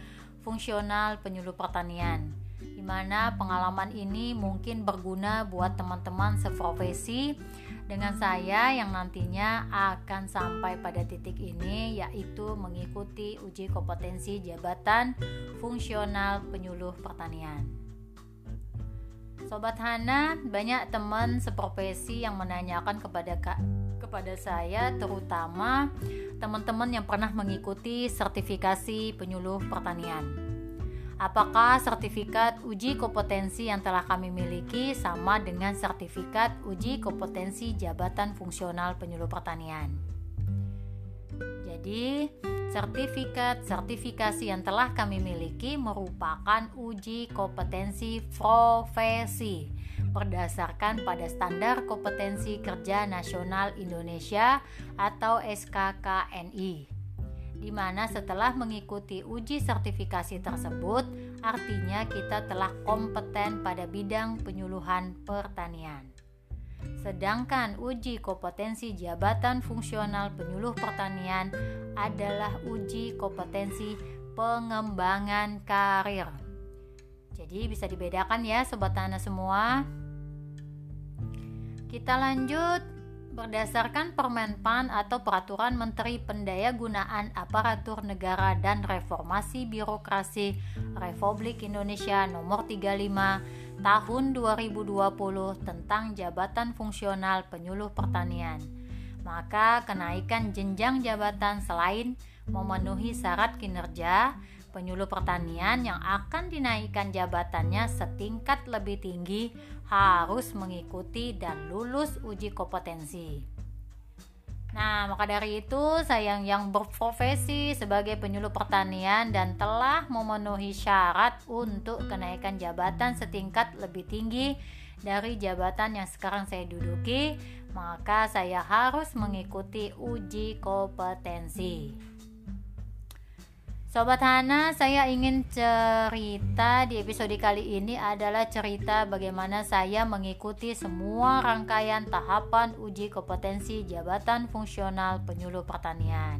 fungsional penyuluh pertanian di mana pengalaman ini mungkin berguna buat teman-teman seprofesi dengan saya yang nantinya akan sampai pada titik ini yaitu mengikuti uji kompetensi jabatan fungsional penyuluh pertanian. Sobat Hana, banyak teman seprofesi yang menanyakan kepada kepada saya terutama teman-teman yang pernah mengikuti sertifikasi penyuluh pertanian. Apakah sertifikat uji kompetensi yang telah kami miliki sama dengan sertifikat uji kompetensi jabatan fungsional penyuluh pertanian? Jadi, sertifikat sertifikasi yang telah kami miliki merupakan uji kompetensi profesi berdasarkan pada standar kompetensi kerja nasional Indonesia atau SKKNI di mana setelah mengikuti uji sertifikasi tersebut, artinya kita telah kompeten pada bidang penyuluhan pertanian. Sedangkan uji kompetensi jabatan fungsional penyuluh pertanian adalah uji kompetensi pengembangan karir. Jadi bisa dibedakan ya sobat tanah semua. Kita lanjut Berdasarkan Permenpan atau Peraturan Menteri Pendayagunaan Aparatur Negara dan Reformasi Birokrasi Republik Indonesia Nomor 35 Tahun 2020 tentang Jabatan Fungsional Penyuluh Pertanian, maka kenaikan jenjang jabatan selain memenuhi syarat kinerja penyuluh pertanian yang akan dinaikkan jabatannya setingkat lebih tinggi harus mengikuti dan lulus uji kompetensi. Nah, maka dari itu saya yang berprofesi sebagai penyuluh pertanian dan telah memenuhi syarat untuk kenaikan jabatan setingkat lebih tinggi dari jabatan yang sekarang saya duduki, maka saya harus mengikuti uji kompetensi. Sobat Hana, saya ingin cerita di episode kali ini adalah cerita bagaimana saya mengikuti semua rangkaian tahapan uji kompetensi jabatan fungsional penyuluh pertanian.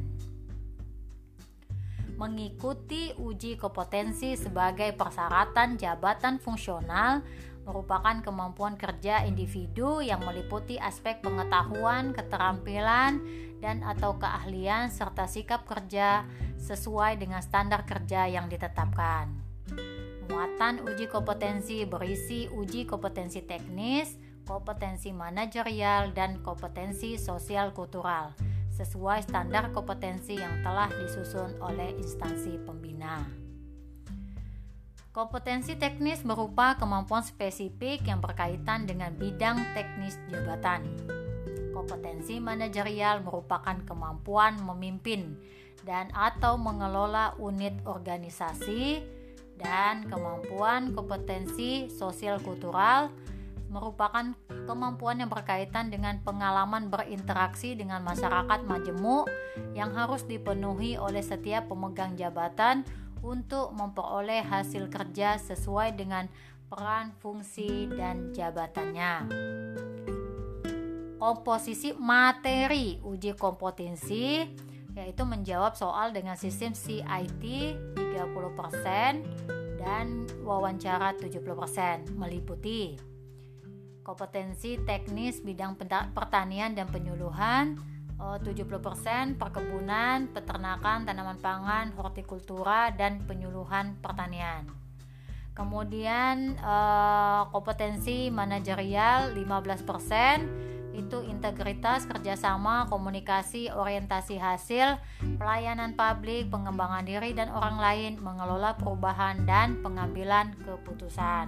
Mengikuti uji kompetensi sebagai persyaratan jabatan fungsional merupakan kemampuan kerja individu yang meliputi aspek pengetahuan, keterampilan, dan atau keahlian serta sikap kerja sesuai dengan standar kerja yang ditetapkan. Muatan uji kompetensi berisi uji kompetensi teknis, kompetensi manajerial, dan kompetensi sosial kultural sesuai standar kompetensi yang telah disusun oleh instansi pembina. Kompetensi teknis berupa kemampuan spesifik yang berkaitan dengan bidang teknis jabatan. Kompetensi manajerial merupakan kemampuan memimpin dan atau mengelola unit organisasi dan kemampuan kompetensi sosial kultural merupakan kemampuan yang berkaitan dengan pengalaman berinteraksi dengan masyarakat majemuk yang harus dipenuhi oleh setiap pemegang jabatan untuk memperoleh hasil kerja sesuai dengan peran, fungsi, dan jabatannya. Komposisi materi uji kompetensi yaitu menjawab soal dengan sistem CIT 30% dan wawancara 70% meliputi kompetensi teknis bidang pertanian dan penyuluhan 70% eh, perkebunan, peternakan, tanaman pangan, hortikultura dan penyuluhan pertanian. Kemudian eh, kompetensi manajerial 15% itu integritas, kerjasama, komunikasi, orientasi hasil, pelayanan publik, pengembangan diri dan orang lain, mengelola perubahan dan pengambilan keputusan.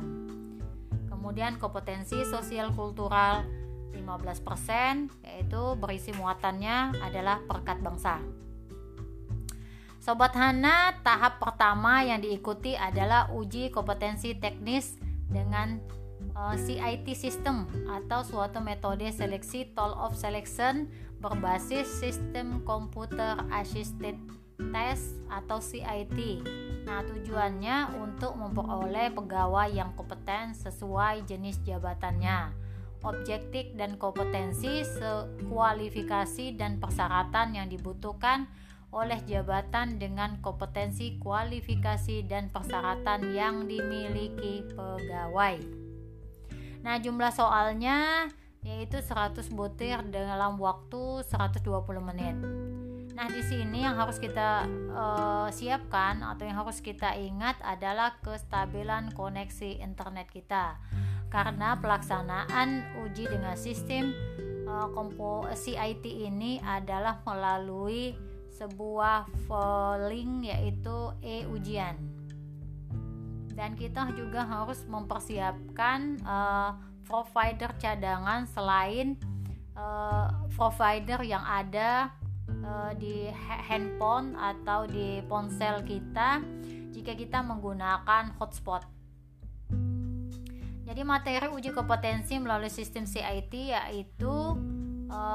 Kemudian kompetensi sosial kultural 15% yaitu berisi muatannya adalah perkat bangsa. Sobat Hana, tahap pertama yang diikuti adalah uji kompetensi teknis dengan uh, eh, CIT system atau suatu metode seleksi toll of selection berbasis sistem komputer assisted test atau CIT. Nah, tujuannya untuk memperoleh pegawai yang kompeten sesuai jenis jabatannya objektif dan kompetensi, kualifikasi dan persyaratan yang dibutuhkan oleh jabatan dengan kompetensi, kualifikasi dan persyaratan yang dimiliki pegawai. Nah, jumlah soalnya yaitu 100 butir dalam waktu 120 menit. Nah, di sini yang harus kita uh, siapkan atau yang harus kita ingat adalah kestabilan koneksi internet kita karena pelaksanaan uji dengan sistem uh, kompo CIT ini adalah melalui sebuah link yaitu e-ujian dan kita juga harus mempersiapkan uh, provider cadangan selain uh, provider yang ada uh, di handphone atau di ponsel kita jika kita menggunakan hotspot. Jadi materi uji kompetensi melalui sistem CIT yaitu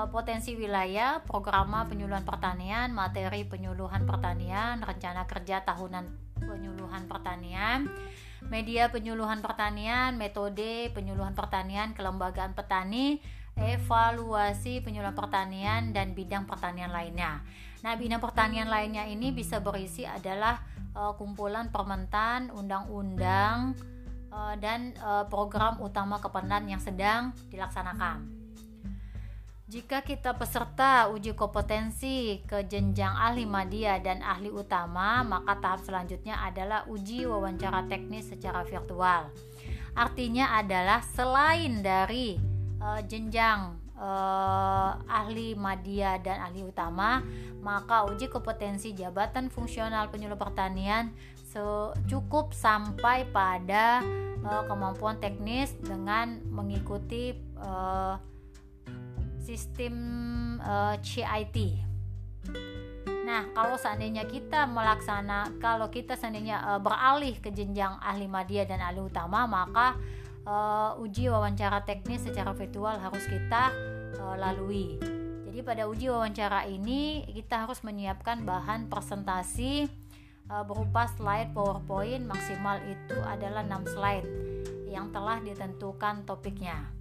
potensi wilayah, programa penyuluhan pertanian, materi penyuluhan pertanian, rencana kerja tahunan penyuluhan pertanian, media penyuluhan pertanian, metode penyuluhan pertanian, kelembagaan petani, evaluasi penyuluhan pertanian dan bidang pertanian lainnya. Nah, bidang pertanian lainnya ini bisa berisi adalah e, kumpulan permentan, undang-undang, Eh, dan uh, program utama kependan yang sedang dilaksanakan. Jika kita peserta uji kompetensi ke jenjang ahli media dan ahli utama, maka tahap selanjutnya adalah uji wawancara teknis secara virtual. Artinya adalah selain dari uh, jenjang uh, ahli media dan ahli utama, maka uji kompetensi jabatan fungsional penyuluh pertanian cukup sampai pada uh, kemampuan teknis dengan mengikuti uh, sistem uh, eh, CIT. Nah, kalau seandainya kita melaksana, kalau kita seandainya uh, beralih ke jenjang ahli media dan ahli utama, maka uh, uji wawancara teknis secara virtual harus kita uh, lalui. Jadi pada uji wawancara ini kita harus menyiapkan bahan presentasi uh, berupa slide PowerPoint maksimal itu adalah 6 slide yang telah ditentukan topiknya.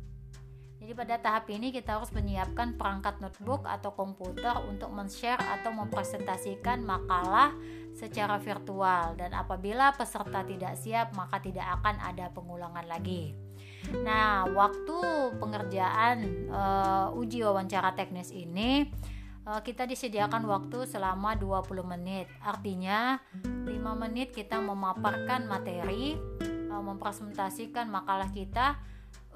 Jadi pada tahap ini kita harus menyiapkan perangkat notebook atau komputer untuk men-share atau mempresentasikan makalah secara virtual dan apabila peserta tidak siap maka tidak akan ada pengulangan lagi. Nah, waktu pengerjaan uh, uji wawancara teknis ini uh, kita disediakan waktu selama 20 menit. Artinya 5 menit kita memaparkan materi, uh, mempresentasikan makalah kita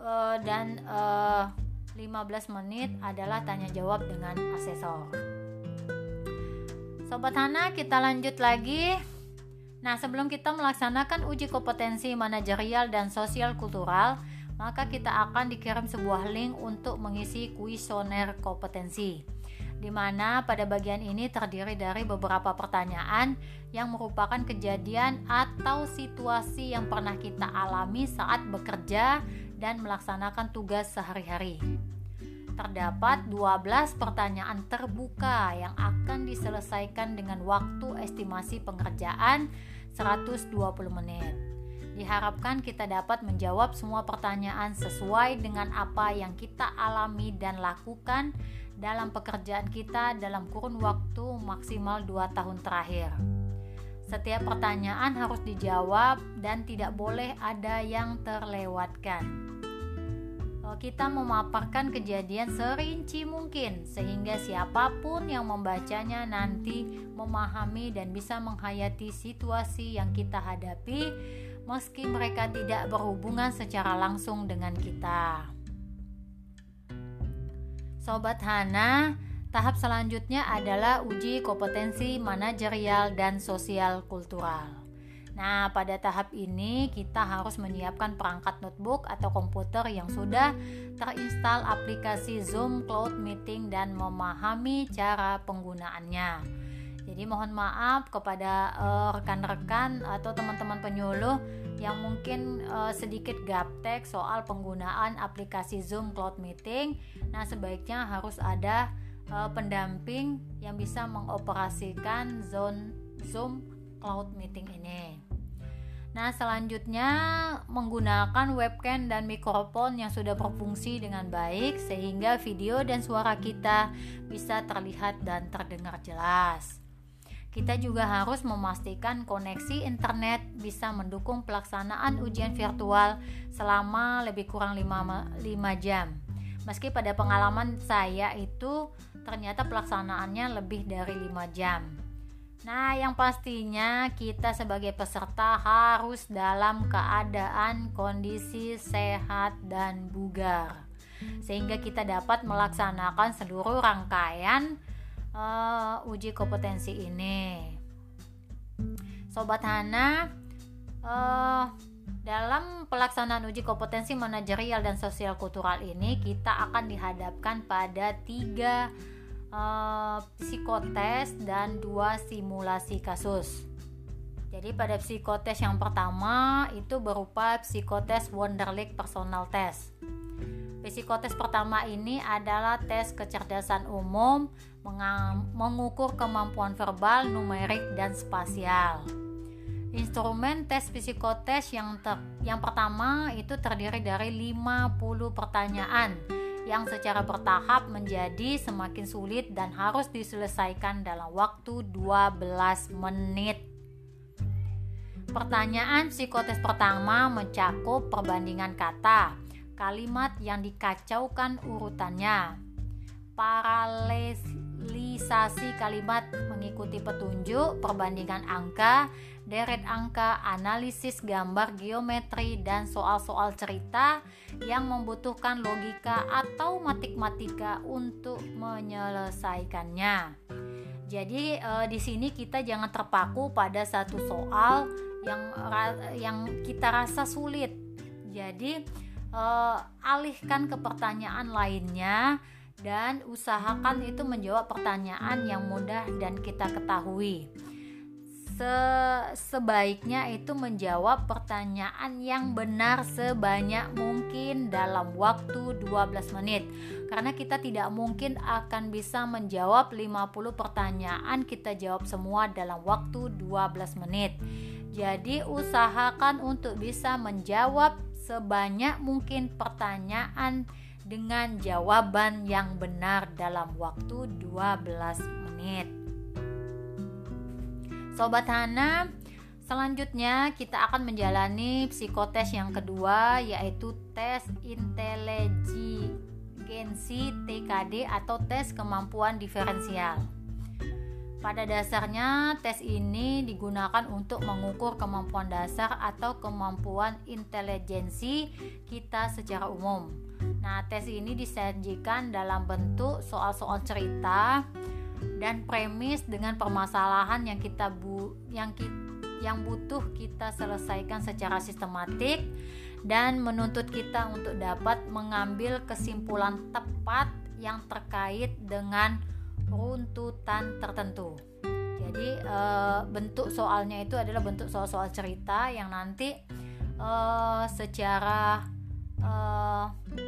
uh, dan uh, eh, 15 menit adalah tanya jawab dengan asesor. Sobat Hana, kita lanjut lagi. Nah, sebelum kita melaksanakan uji kompetensi manajerial dan sosial kultural, maka kita akan dikirim sebuah link untuk mengisi kuesioner kompetensi di mana pada bagian ini terdiri dari beberapa pertanyaan yang merupakan kejadian atau situasi yang pernah kita alami saat bekerja dan melaksanakan tugas sehari-hari. Terdapat 12 pertanyaan terbuka yang akan diselesaikan dengan waktu estimasi pengerjaan 120 menit. Diharapkan kita dapat menjawab semua pertanyaan sesuai dengan apa yang kita alami dan lakukan dalam pekerjaan kita dalam kurun waktu maksimal 2 tahun terakhir. Setiap pertanyaan harus dijawab dan tidak boleh ada yang terlewatkan. Eh, kita memaparkan kejadian serinci mungkin sehingga siapa pun yang membacanya nanti memahami dan bisa menghayati situasi yang kita hadapi meski mereka tidak berhubungan secara langsung dengan kita. Sobat Hana, tahap selanjutnya adalah uji kompetensi manajerial dan sosial kultural. Nah, pada tahap ini kita harus menyiapkan perangkat notebook atau komputer yang sudah terinstal aplikasi Zoom Cloud Meeting dan memahami cara penggunaannya. Jadi mohon maaf kepada eh, rekan-rekan atau teman-teman penyuluh yang mungkin uh, sedikit gaptek soal penggunaan aplikasi Zoom Cloud Meeting. Nah, sebaiknya harus ada uh, pendamping yang bisa mengoperasikan Zoom Zoom Cloud Meeting ini. Nah, selanjutnya menggunakan webcam dan mikrofon yang sudah berfungsi dengan baik sehingga video dan suara kita bisa terlihat dan terdengar jelas. Kita juga harus memastikan koneksi internet bisa mendukung pelaksanaan ujian virtual selama lebih kurang 5, 5 jam. Meski pada pengalaman saya itu ternyata pelaksanaannya lebih dari 5 jam. Nah, yang pastinya kita sebagai peserta harus dalam keadaan kondisi sehat dan bugar sehingga kita dapat melaksanakan seluruh rangkaian uh, uji kompetensi ini. Sobat Hana, uh, dalam pelaksanaan uji kompetensi manajerial dan sosial kultural ini kita akan dihadapkan pada tiga uh, psikotes dan dua simulasi kasus. Jadi pada psikotes yang pertama itu berupa psikotes Wonderlic Personal Test. Psikotes pertama ini adalah tes kecerdasan umum mengukur kemampuan verbal, numerik, dan spasial. Instrumen tes psikotes yang ter, yang pertama itu terdiri dari 50 pertanyaan yang secara bertahap menjadi semakin sulit dan harus diselesaikan dalam waktu 12 menit. Pertanyaan psikotes pertama mencakup perbandingan kata, kalimat yang dikacaukan urutannya, paralelisasi kalimat mengikuti petunjuk, perbandingan angka, deret angka, analisis gambar geometri, dan soal-soal cerita yang membutuhkan logika atau matematika untuk menyelesaikannya. Jadi eh, di sini kita jangan terpaku pada satu soal yang yang kita rasa sulit. Jadi eh, alihkan ke pertanyaan lainnya dan usahakan itu menjawab pertanyaan yang mudah dan kita ketahui se sebaiknya itu menjawab pertanyaan yang benar sebanyak mungkin dalam waktu 12 menit. Karena kita tidak mungkin akan bisa menjawab 50 pertanyaan kita jawab semua dalam waktu 12 menit. Jadi usahakan untuk bisa menjawab sebanyak mungkin pertanyaan dengan jawaban yang benar dalam waktu 12 menit Sobat Hana, selanjutnya kita akan menjalani psikotes yang kedua yaitu tes inteligensi TKD atau tes kemampuan diferensial. Pada dasarnya, tes ini digunakan untuk mengukur kemampuan dasar atau kemampuan intelijensi kita secara umum. Nah, tes ini disajikan dalam bentuk soal-soal cerita dan premis dengan permasalahan yang kita bu yang ki, yang butuh kita selesaikan secara sistematik dan menuntut kita untuk dapat mengambil kesimpulan tepat yang terkait dengan runtutan tertentu. Jadi e, bentuk soalnya itu adalah bentuk soal-soal cerita yang nanti e, secara e,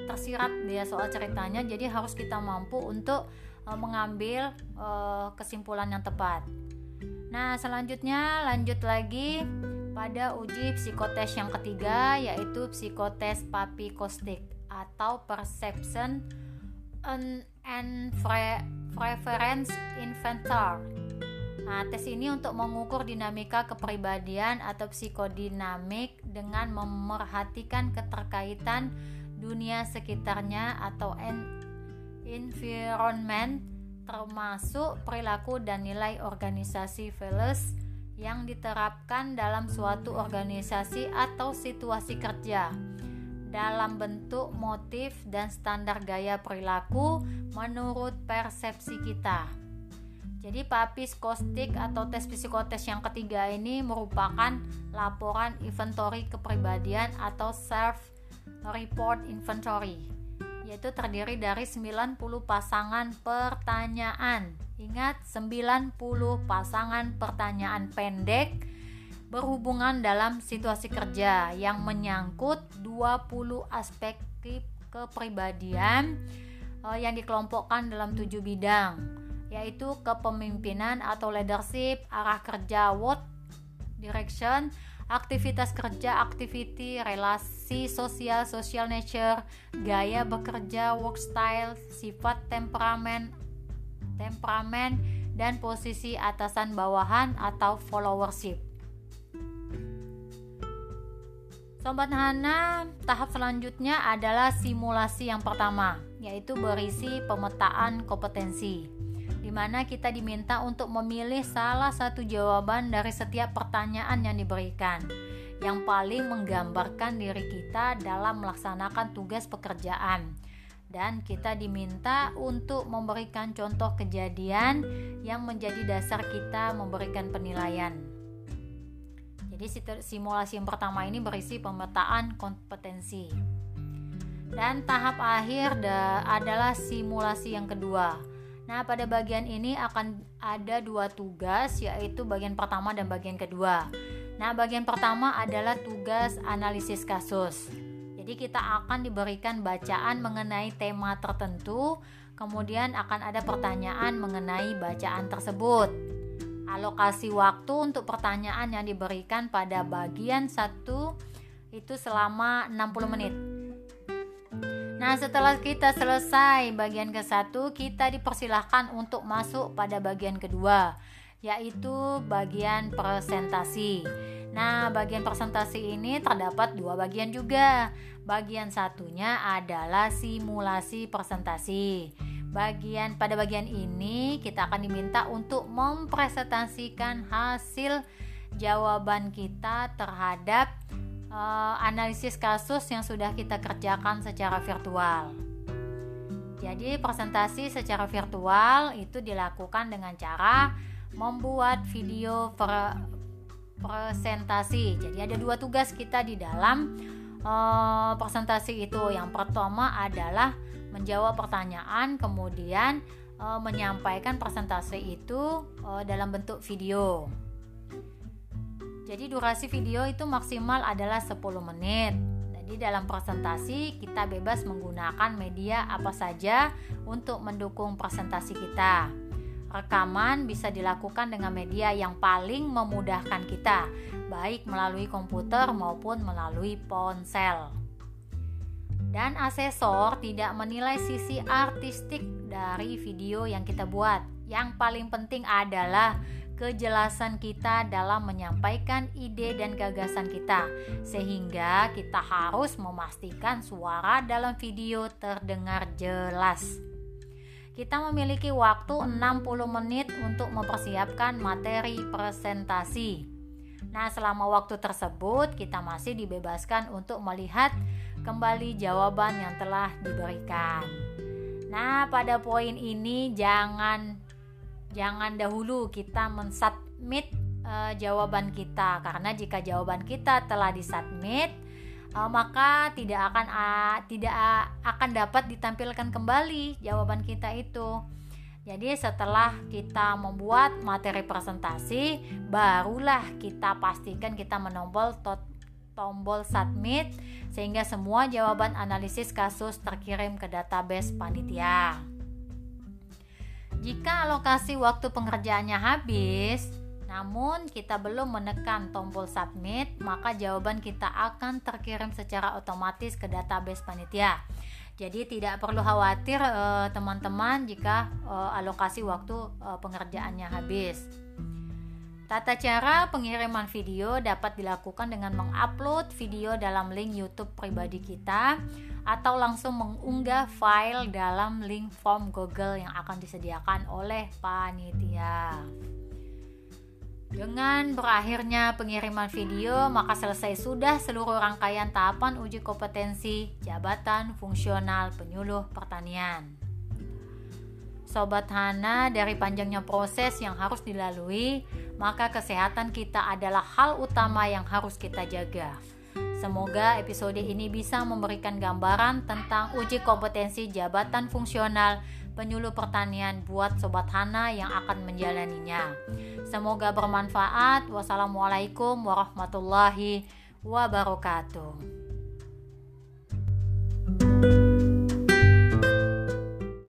tersirat dia soal ceritanya. Jadi harus kita mampu untuk mengambil uh, kesimpulan yang tepat. Nah, selanjutnya lanjut lagi pada uji psikotes yang ketiga yaitu psikotes papikostik atau perception and preference inventor. Nah, tes ini untuk mengukur dinamika kepribadian atau psikodinamik dengan memerhatikan keterkaitan dunia sekitarnya atau environment termasuk perilaku dan nilai organisasi values yang diterapkan dalam suatu organisasi atau situasi kerja dalam bentuk motif dan standar gaya perilaku menurut persepsi kita. Jadi papis kostik atau tes psikotes yang ketiga ini merupakan laporan inventory kepribadian atau self report inventory yaitu terdiri dari 90 pasangan pertanyaan. Ingat 90 pasangan pertanyaan pendek berhubungan dalam situasi kerja yang menyangkut 20 aspek kepribadian eh, yang dikelompokkan dalam tujuh bidang yaitu kepemimpinan atau leadership, arah kerja, what direction, aktivitas kerja, activity, relasi sosial, social nature, gaya bekerja, work style, sifat temperamen, temperamen dan posisi atasan bawahan atau followership. Sobat Hana, tahap selanjutnya adalah simulasi yang pertama, yaitu berisi pemetaan kompetensi mana kita diminta untuk memilih salah satu jawaban dari setiap pertanyaan yang diberikan yang paling menggambarkan diri kita dalam melaksanakan tugas pekerjaan dan kita diminta untuk memberikan contoh kejadian yang menjadi dasar kita memberikan penilaian. Jadi simulasi yang pertama ini berisi pemetaan kompetensi. Dan tahap akhir adalah simulasi yang kedua Nah, pada bagian ini akan ada dua tugas, yaitu bagian pertama dan bagian kedua. Nah, bagian pertama adalah tugas analisis kasus. Jadi, kita akan diberikan bacaan mengenai tema tertentu, kemudian akan ada pertanyaan mengenai bacaan tersebut. Alokasi waktu untuk pertanyaan yang diberikan pada bagian satu itu selama 60 menit. Nah, setelah kita selesai bagian ke satu, kita dipersilahkan untuk masuk pada bagian kedua, yaitu bagian presentasi. Nah, bagian presentasi ini terdapat dua bagian juga. Bagian satunya adalah simulasi presentasi. Bagian pada bagian ini kita akan diminta untuk mempresentasikan hasil jawaban kita terhadap uh, analisis kasus yang sudah kita kerjakan secara virtual. Jadi presentasi secara virtual itu dilakukan dengan cara membuat video pre presentasi. Jadi ada dua tugas kita di dalam uh, presentasi itu. Yang pertama adalah menjawab pertanyaan, kemudian uh, menyampaikan presentasi itu dalam bentuk video. Jadi durasi video itu maksimal adalah 10 menit. Jadi dalam presentasi kita bebas menggunakan media apa saja untuk mendukung presentasi kita. Rekaman bisa dilakukan dengan media yang paling memudahkan kita, baik melalui komputer maupun melalui ponsel. Dan asesor tidak menilai sisi artistik dari video yang kita buat. Yang paling penting adalah kejelasan kita dalam menyampaikan ide dan gagasan kita, sehingga kita harus memastikan suara dalam video terdengar jelas. Kita memiliki waktu 60 menit untuk mempersiapkan materi presentasi. Nah, selama waktu tersebut kita masih dibebaskan untuk melihat kembali jawaban yang telah diberikan. Nah, pada poin ini jangan jangan dahulu kita mensubmit uh, jawaban kita karena jika jawaban kita telah disubmit uh, maka tidak akan uh, tidak uh, akan dapat ditampilkan kembali jawaban kita itu. Jadi setelah kita membuat materi presentasi, barulah kita pastikan kita menombol tombol submit sehingga semua jawaban analisis kasus terkirim ke database panitia. Jika alokasi waktu pengerjaannya habis, namun kita belum menekan tombol submit, maka jawaban kita akan terkirim secara otomatis ke database panitia. Jadi tidak perlu khawatir eh, teman-teman eh, jika eh, alokasi waktu eh, pengerjaannya habis. Tata cara pengiriman video dapat dilakukan dengan mengupload video dalam link YouTube pribadi kita atau langsung mengunggah file dalam link form Google yang akan disediakan oleh panitia. Dengan berakhirnya pengiriman video, maka selesai sudah seluruh rangkaian tahapan uji kompetensi jabatan fungsional penyuluh pertanian. Sobat Hana, dari panjangnya proses yang harus dilalui, maka kesehatan kita adalah hal utama yang harus kita jaga. Semoga episode ini bisa memberikan gambaran tentang uji kompetensi jabatan fungsional penyuluh pertanian buat Sobat Hana yang akan menjalaninya. Semoga bermanfaat. Wassalamualaikum warahmatullahi wabarakatuh.